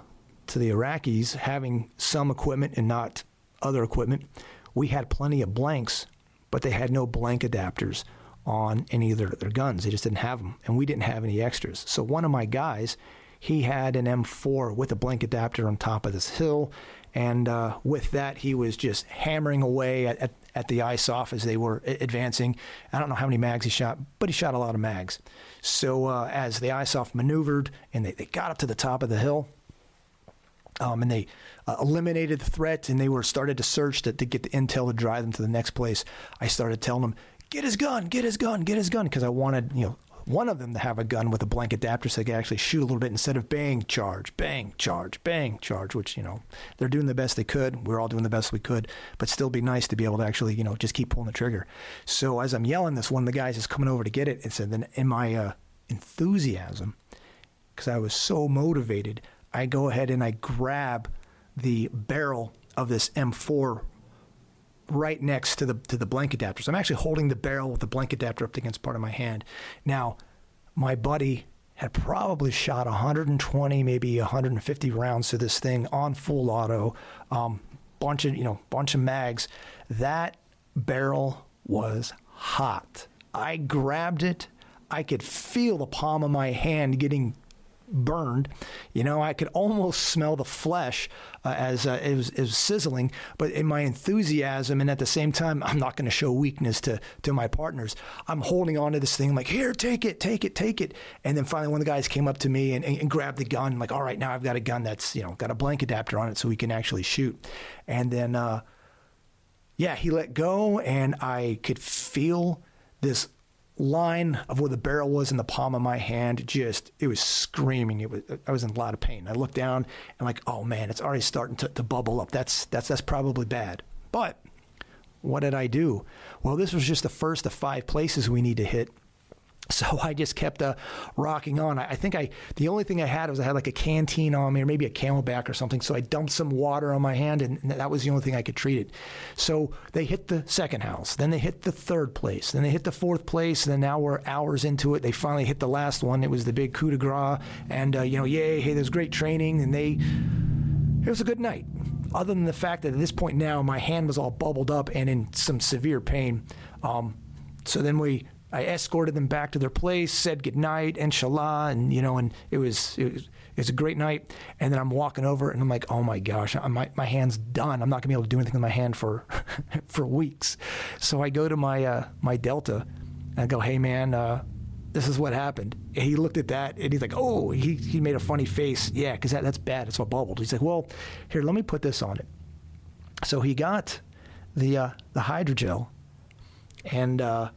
to the Iraqis having some equipment and not other equipment, we had plenty of blanks, but they had no blank adapters on any of their, their guns. They just didn't have them, and we didn't have any extras. So one of my guys, he had an M4 with a blank adapter on top of this hill and uh, with that, he was just hammering away at, at, at, the ISOF as they were advancing. I don't know how many mags he shot, but he shot a lot of mags. So uh, as the ISOF maneuvered and they, they got up to the top of the hill, um, and they uh, eliminated the threat and they were started to search to, to get the intel to drive them to the next place. I started telling them, get his gun, get his gun, get his gun, because I wanted, you know, one of them to have a gun with a blank adapter so they could actually shoot a little bit instead of bang, charge, bang, charge, bang, charge, which, you know, they're doing the best they could. We're all doing the best we could, but still be nice to be able to actually, you know, just keep pulling the trigger. So as I'm yelling this, one of the guys is coming over to get it. And said, then in my uh, enthusiasm, because I was so motivated, I go ahead and I grab the barrel of this M4 right next to the to the blank adapter. So I'm actually holding the barrel with the blank adapter up against part of my hand. Now, my buddy had probably shot 120, maybe 150 rounds to this thing on full auto, um, bunch of you know bunch of mags. That barrel was hot. I grabbed it. I could feel the palm of my hand getting burned. You know, I could almost smell the flesh uh, as uh, it, was, it was sizzling. But in my enthusiasm, and at the same time, I'm not going to show weakness to to my partners. I'm holding on to this thing, like, here, take it, take it, take it. And then finally, one of the guys came up to me and, and, and grabbed the gun. I'm like, all right, now I've got a gun that's you know got a blank adapter on it, so we can actually shoot. And then, uh, yeah, he let go, and I could feel this line of where the barrel was in the palm of my hand just it was screaming. It was i was in a lot of pain. I looked down and like oh man it's already starting to, to bubble up. That's that's that's probably bad. But what did i do? Well this was just the first of five places we need to hit so I just kept uh, rocking on. I, I, think I the only thing I had was I had like a canteen on me or maybe a CamelBak or something. So I dumped some water on my hand, and that was the only thing I could treat it. So they hit the second house, then they hit the third place, then they hit the fourth place, and then now we're hours into it. They finally hit the last one. It was the big coup de grace, and uh, you know, yay! Hey, there's great training, and they it was a good night. Other than the fact that at this point now my hand was all bubbled up and in some severe pain. Um, so then we I escorted them back to their place, said goodnight, inshallah, and you know, and it was it was, it was a great night. And then I'm walking over, and I'm like, oh my gosh, my my hand's done. I'm not gonna be able to do anything with my hand for for weeks. So I go to my uh, my Delta, and I go, hey man. Uh, this is what happened. And he looked at that and he's like, oh, he, he made a funny face. Yeah, because that, that's bad. It's all bubbled. He's like, well, here, let me put this on it. So he got the uh, the hydrogel and uh,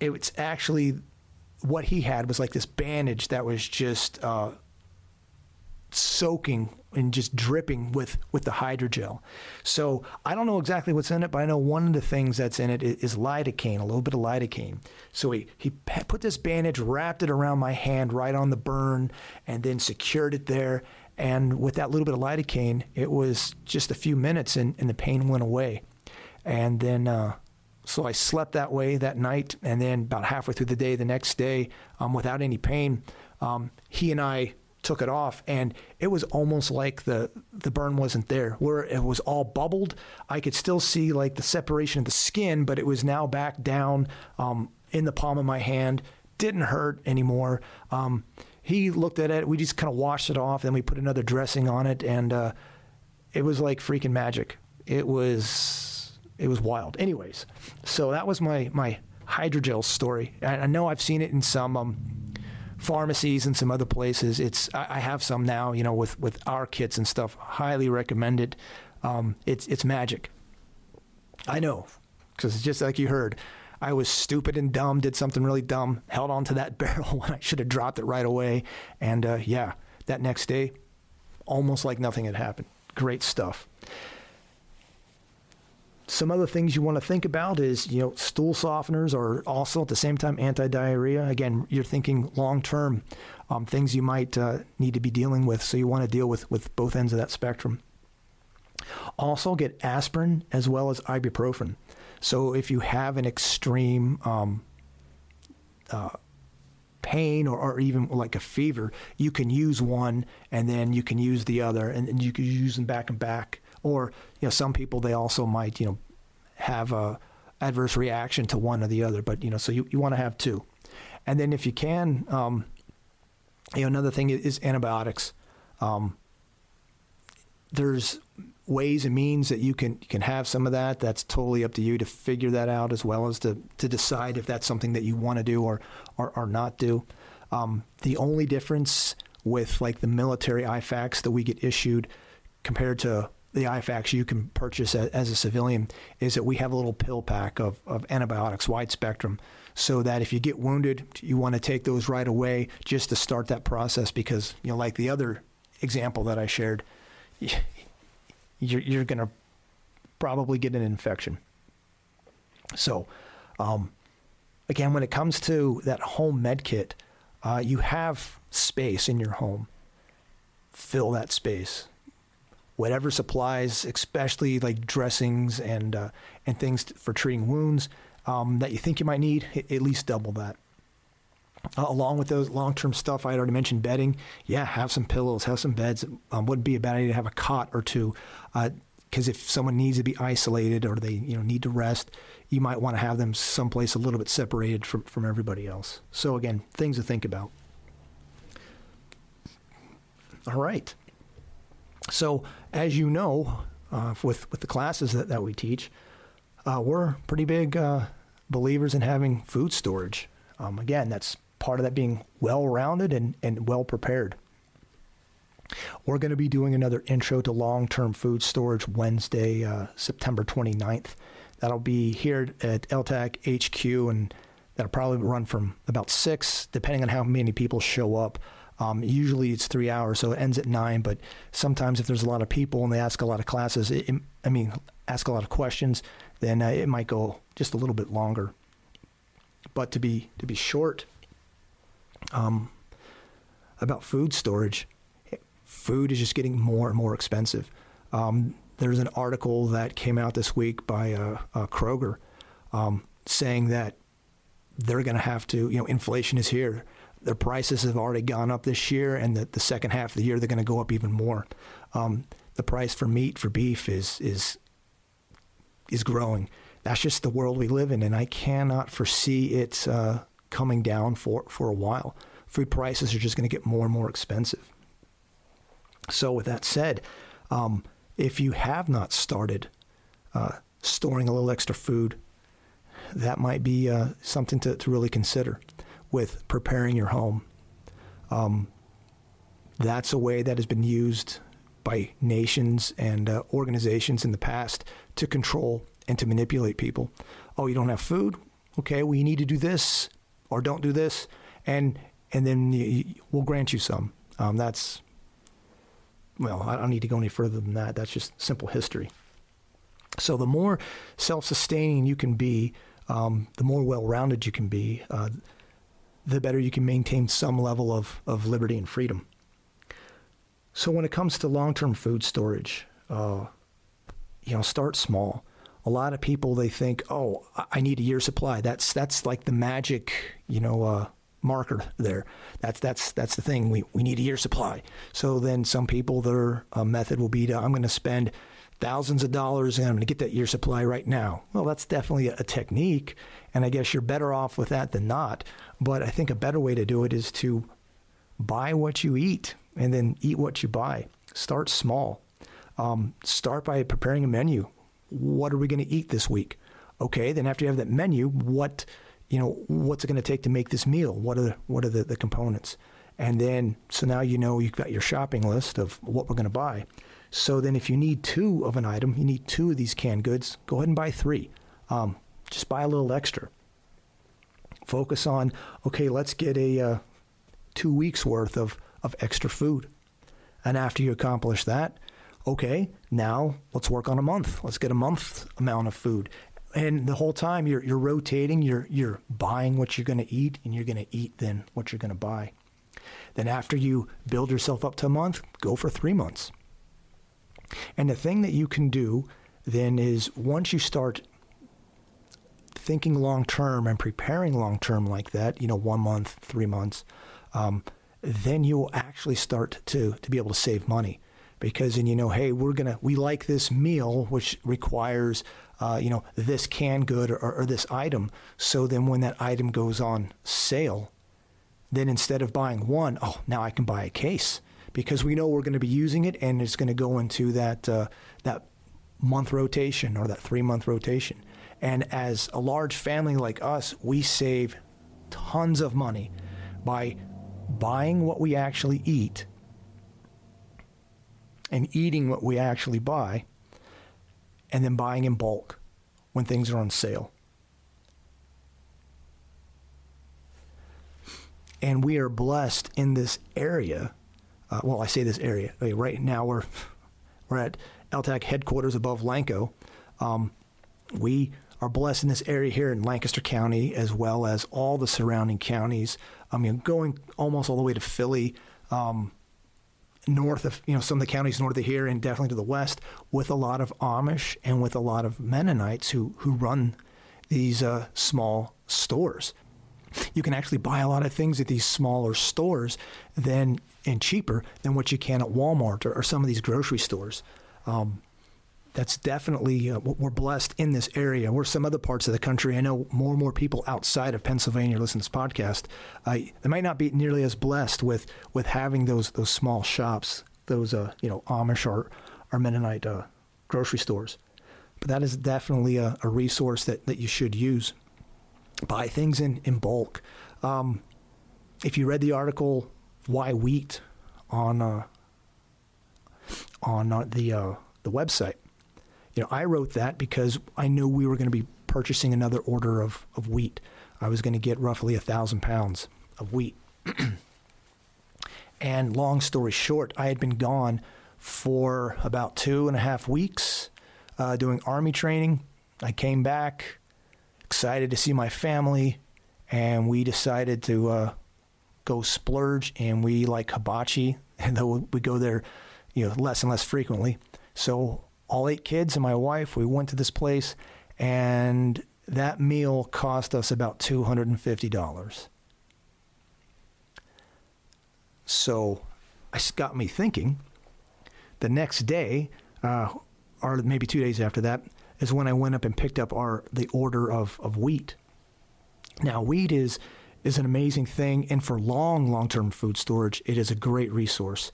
it's actually what he had was like this bandage that was just uh, soaking and just dripping with with the hydrogel. So I don't know exactly what's in it, but I know one of the things that's in it is lidocaine, a little bit of lidocaine. So he he put this bandage, wrapped it around my hand, right on the burn, and then secured it there. And with that little bit of lidocaine, it was just a few minutes, and, and the pain went away. And then. Uh, so I slept that way that night, and then about halfway through the day, the next day, um, without any pain, um, he and I took it off, and it was almost like the the burn wasn't there, where it was all bubbled. I could still see like the separation of the skin, but it was now back down um, in the palm of my hand. Didn't hurt anymore. Um, he looked at it. We just kind of washed it off. Then we put another dressing on it, and uh, it was like freaking magic. It was it was wild. Anyways, so that was my my hydrogel story. I, I know I've seen it in some um, pharmacies and some other places. It's I, I, have some now, you know, with with our kits and stuff. Highly recommend it. Um, it's it's magic. I know, because it's just like you heard. I was stupid and dumb, did something really dumb, held on to that barrel when I should have dropped it right away, and uh, yeah, that next day, almost like nothing had happened. Great stuff. Some other things you want to think about is, you know, stool softeners are also at the same time anti-diarrhea. Again, you're thinking long-term um, things you might uh, need to be dealing with, so you want to deal with with both ends of that spectrum. Also, get aspirin as well as ibuprofen. So if you have an extreme um, uh, pain or, or, even like a fever, you can use one and then you can use the other, and, and you can use them back and back or you know some people they also might you know have a adverse reaction to one or the other but you know so you, you want to have two. And then if you can um, you know another thing is antibiotics. Um, there's ways and means that you can you can have some of that. That's totally up to you to figure that out as well as to to decide if that's something that you want to do or or, or not do. Um, the only difference with like the military IFAKs that we get issued compared to the IFAKs you can purchase as a civilian is that we have a little pill pack of, of antibiotics, wide spectrum, so that if you get wounded, you want to take those right away just to start that process because, you know, like the other example that I shared, you're, you're going to probably get an infection. So, um, again, when it comes to that home med kit, uh, you have space in your home. Fill that space whatever supplies, especially like dressings and uh, and things for treating wounds um, that you think you might need, at least double that. Uh, along with those long-term stuff, I had already mentioned bedding. Yeah, have some pillows, have some beds. Um, wouldn't be a bad idea to have a cot or two, because uh, if someone needs to be isolated or they you know need to rest, you might want to have them someplace a little bit separated from from everybody else. So again, things to think about. All right. So, as you know, uh, with with the classes that, that we teach, uh, we're pretty big uh, believers in having food storage. Um, again, that's part of that being well rounded and, and well prepared. We're going to be doing another intro to long term food storage Wednesday, uh, September 29th. That'll be here at LTAC HQ, and that'll probably run from about 6, depending on how many people show up. Um, usually it's three hours, so it ends at nine. But sometimes if there's a lot of people and they ask a lot of classes, it, it, I mean, ask a lot of questions, then uh, it might go just a little bit longer. But to be to be short, um, about food storage, food is just getting more and more expensive. Um, there's an article that came out this week by uh, uh, Kroger um, saying that they're going to have to, you know, inflation is here their prices have already gone up this year, and the, the second half of the year they're going to go up even more. Um, the price for meat for beef is is is growing. That's just the world we live in, and I cannot foresee it uh, coming down for for a while. Food prices are just going to get more and more expensive. So, with that said, um, if you have not started uh, storing a little extra food, that might be uh, something to, to really consider with preparing your home. Um, that's a way that has been used by nations and uh, organizations in the past to control and to manipulate people. Oh, you don't have food? Okay, well, you need to do this or don't do this, and and then we'll grant you some. Um, that's well, I don't need to go any further than that. That's just simple history. So the more self-sustaining you can be, um, the more well-rounded you can be, uh, the better you can maintain some level of, of liberty and freedom. So when it comes to long-term food storage, uh, you know, start small. A lot of people they think, oh, I need a year supply. That's that's like the magic, you know, uh, marker there. That's that's that's the thing. We we need a year supply. So then some people their uh, method will be to I'm going to spend thousands of dollars and I'm going to get that year supply right now. Well, that's definitely a, technique, and I guess you're better off with that than not. But I think a better way to do it is to buy what you eat and then eat what you buy. Start small. Um, start by preparing a menu. What are we going to eat this week? Okay, then after you have that menu, what you know, what's it going to take to make this meal? What are the, what are the, the components? And then, so now you know you've got your shopping list of what we're going to buy. So then, if you need two of an item, you need two of these canned goods, go ahead and buy three. Um, just buy a little extra. Focus on, okay, let's get a uh, two weeks worth of, of extra food. And after you accomplish that, okay, now let's work on a month. Let's get a month amount of food and the whole time you're you're rotating, you're you're buying what you're going to eat, and you're going to eat then what you're going to buy. Then after you build yourself up to a month, go for three months. And the thing that you can do then is once you start thinking long term and preparing long term like that, you know, one month, three months, um, then you'll actually start to to be able to save money because and you know, hey, we're gonna we like this meal which requires uh, you know, this canned good or, or this item. So then when that item goes on sale, then instead of buying one, oh, now I can buy a case because we know we're going to be using it and it's going to go into that uh, that month rotation or that three month rotation. And as a large family like us, we save tons of money by buying what we actually eat and eating what we actually buy and then buying in bulk when things are on sale. And we are blessed in this area. Uh, well, I say this area. Right now, we're we're at LTAC headquarters above Lanco. Um, we are blessed in this area here in Lancaster County, as well as all the surrounding counties. I mean, going almost all the way to Philly. Um, north of you know some of the counties north of here and definitely to the west with a lot of Amish and with a lot of Mennonites who who run these uh, small stores. You can actually buy a lot of things at these smaller stores than and cheaper than what you can at Walmart or, or some of these grocery stores. Um, that's definitely uh, we're blessed in this area. Where some other parts of the country, I know more and more people outside of Pennsylvania listen to this podcast. Uh, they might not be nearly as blessed with with having those those small shops, those uh, you know Amish or or Mennonite uh, grocery stores. But that is definitely a, a, resource that, that you should use. Buy things in in bulk. Um, if you read the article "Why Wheat" on uh, on uh, the the website you know, I wrote that because I knew we were going to be purchasing another order of, of wheat. I was going to get roughly a thousand pounds of wheat. and long story short, I had been gone for about two and a half weeks uh, doing army training. I came back excited to see my family, and we decided to uh, go splurge. And we like hibachi, and though we go there, you know, less and less frequently. So all eight kids and my wife, we went to this place, and that meal cost us about $250. So it got me thinking. The next day, uh, or maybe two days after that, is when I went up and picked up our the order of, of wheat. Now, wheat is is an amazing thing, and for long, long term food storage, it is a great resource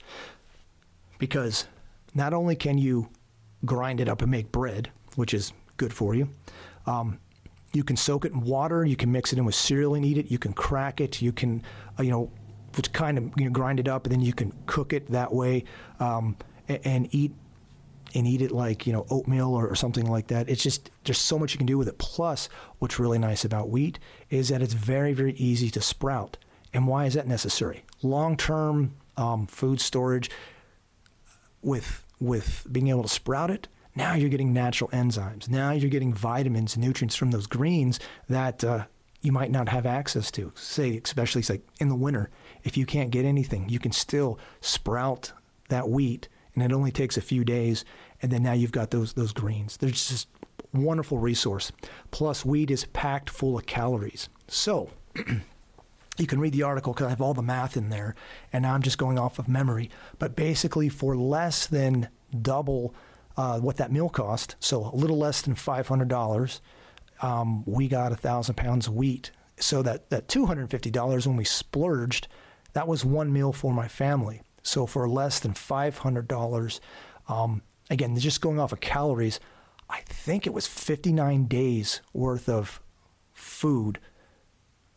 because not only can you grind it up and make bread, which is good for you. Um, you can soak it in water. You can mix it in with cereal and eat it. You can crack it. You can, uh, you know, kind of you know, grind it up, and then you can cook it that way um, and, and, eat and eat it like you know oatmeal or, or, something like that. It's just there's so much you can do with it. Plus, what's really nice about wheat is that it's very very easy to sprout. And why is that necessary? Long term um, food storage with with being able to sprout it, now you're getting natural enzymes. Now you're getting vitamins, nutrients from those greens that uh, you might not have access to. Say, especially say in the winter, if you can't get anything, you can still sprout that wheat, and it only takes a few days, and then now you've got those those greens. They're just wonderful resource. Plus, wheat is packed full of calories. So. you can read the article because I have all the math in there, and now I'm just going off of memory. But basically, for less than double uh, what that meal cost, so a little less than $500, um, we got a thousand pounds of wheat. So that that $250 when we splurged, that was one meal for my family. So for less than $500, um, again, just going off of calories, I think it was 59 days worth of food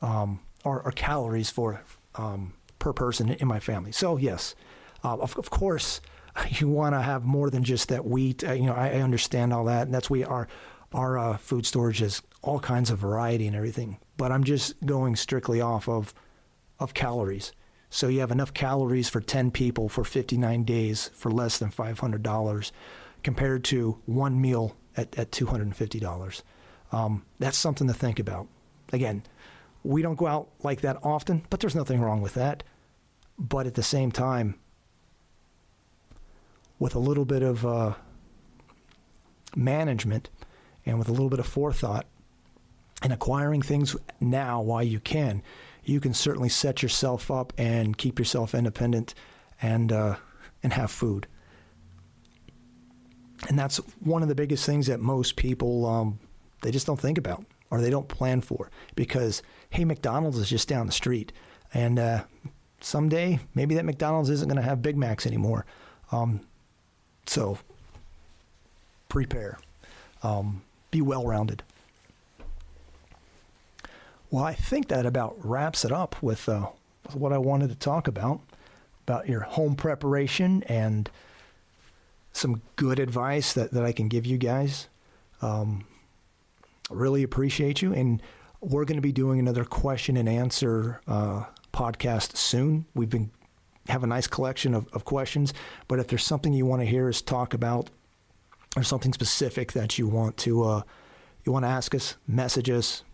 um, or, or, calories for um, per person in my family. So yes, uh, of, of course, you want to have more than just that wheat. Uh, you know, I, I, understand all that, and that's we our our uh, food storage is all kinds of variety and everything. But I'm just going strictly off of of calories. So you have enough calories for 10 people for 59 days for less than $500 compared to one meal at, at $250. Um, that's something to think about. Again, we don't go out like that often, but there's nothing wrong with that. But at the same time, with a little bit of uh, management and with a little bit of forethought and acquiring things now while you can, you can certainly set yourself up and keep yourself independent and uh, and have food. And that's one of the biggest things that most people um, they just don't think about or they don't plan for because hey, McDonald's is just down the street, and uh, someday maybe that McDonald's isn't going to have Big Macs anymore. Um, so prepare, um, be well rounded. Well, I think that about wraps it up with, uh, what I wanted to talk about about your home preparation and some good advice that, that I can give you guys. Um, really appreciate you. And we're going to be doing another question and answer uh, podcast soon. We've been have a nice collection of, of questions, but if there's something you want to hear us talk about or something specific that you want to uh, you want to ask us, message us,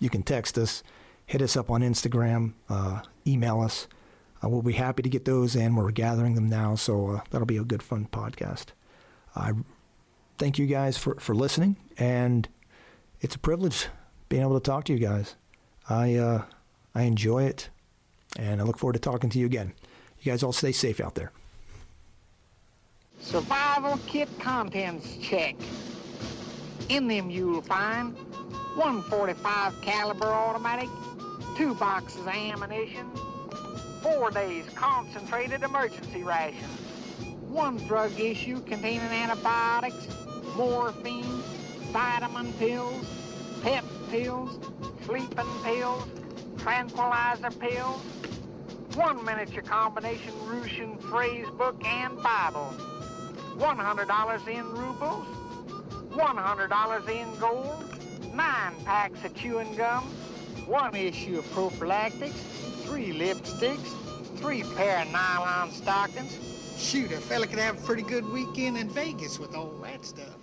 you can text us, hit us up on Instagram, uh, email us. Uh, we'll be happy to get those in. We're gathering them now, so uh, that'll be a good, fun podcast. I thank you guys for, for listening, and it's a privilege being able to talk to you guys. I uh, I enjoy it, and I look forward to talking to you again. You guys all stay safe out there. Survival kit contents check. In them you'll find 145 caliber automatic, two boxes of ammunition, four days concentrated emergency rations, one drug issue containing antibiotics, morphine, vitamin pills, pep pills, sleeping pills, tranquilizer pills, one miniature combination Russian phrase book and Bible, $100 in rubles, $100 in gold, nine packs of chewing gum, one issue of prophylactics, three lipsticks, three pair of nylon stockings. Shoot, a fella could have a pretty good weekend in Vegas with all that stuff.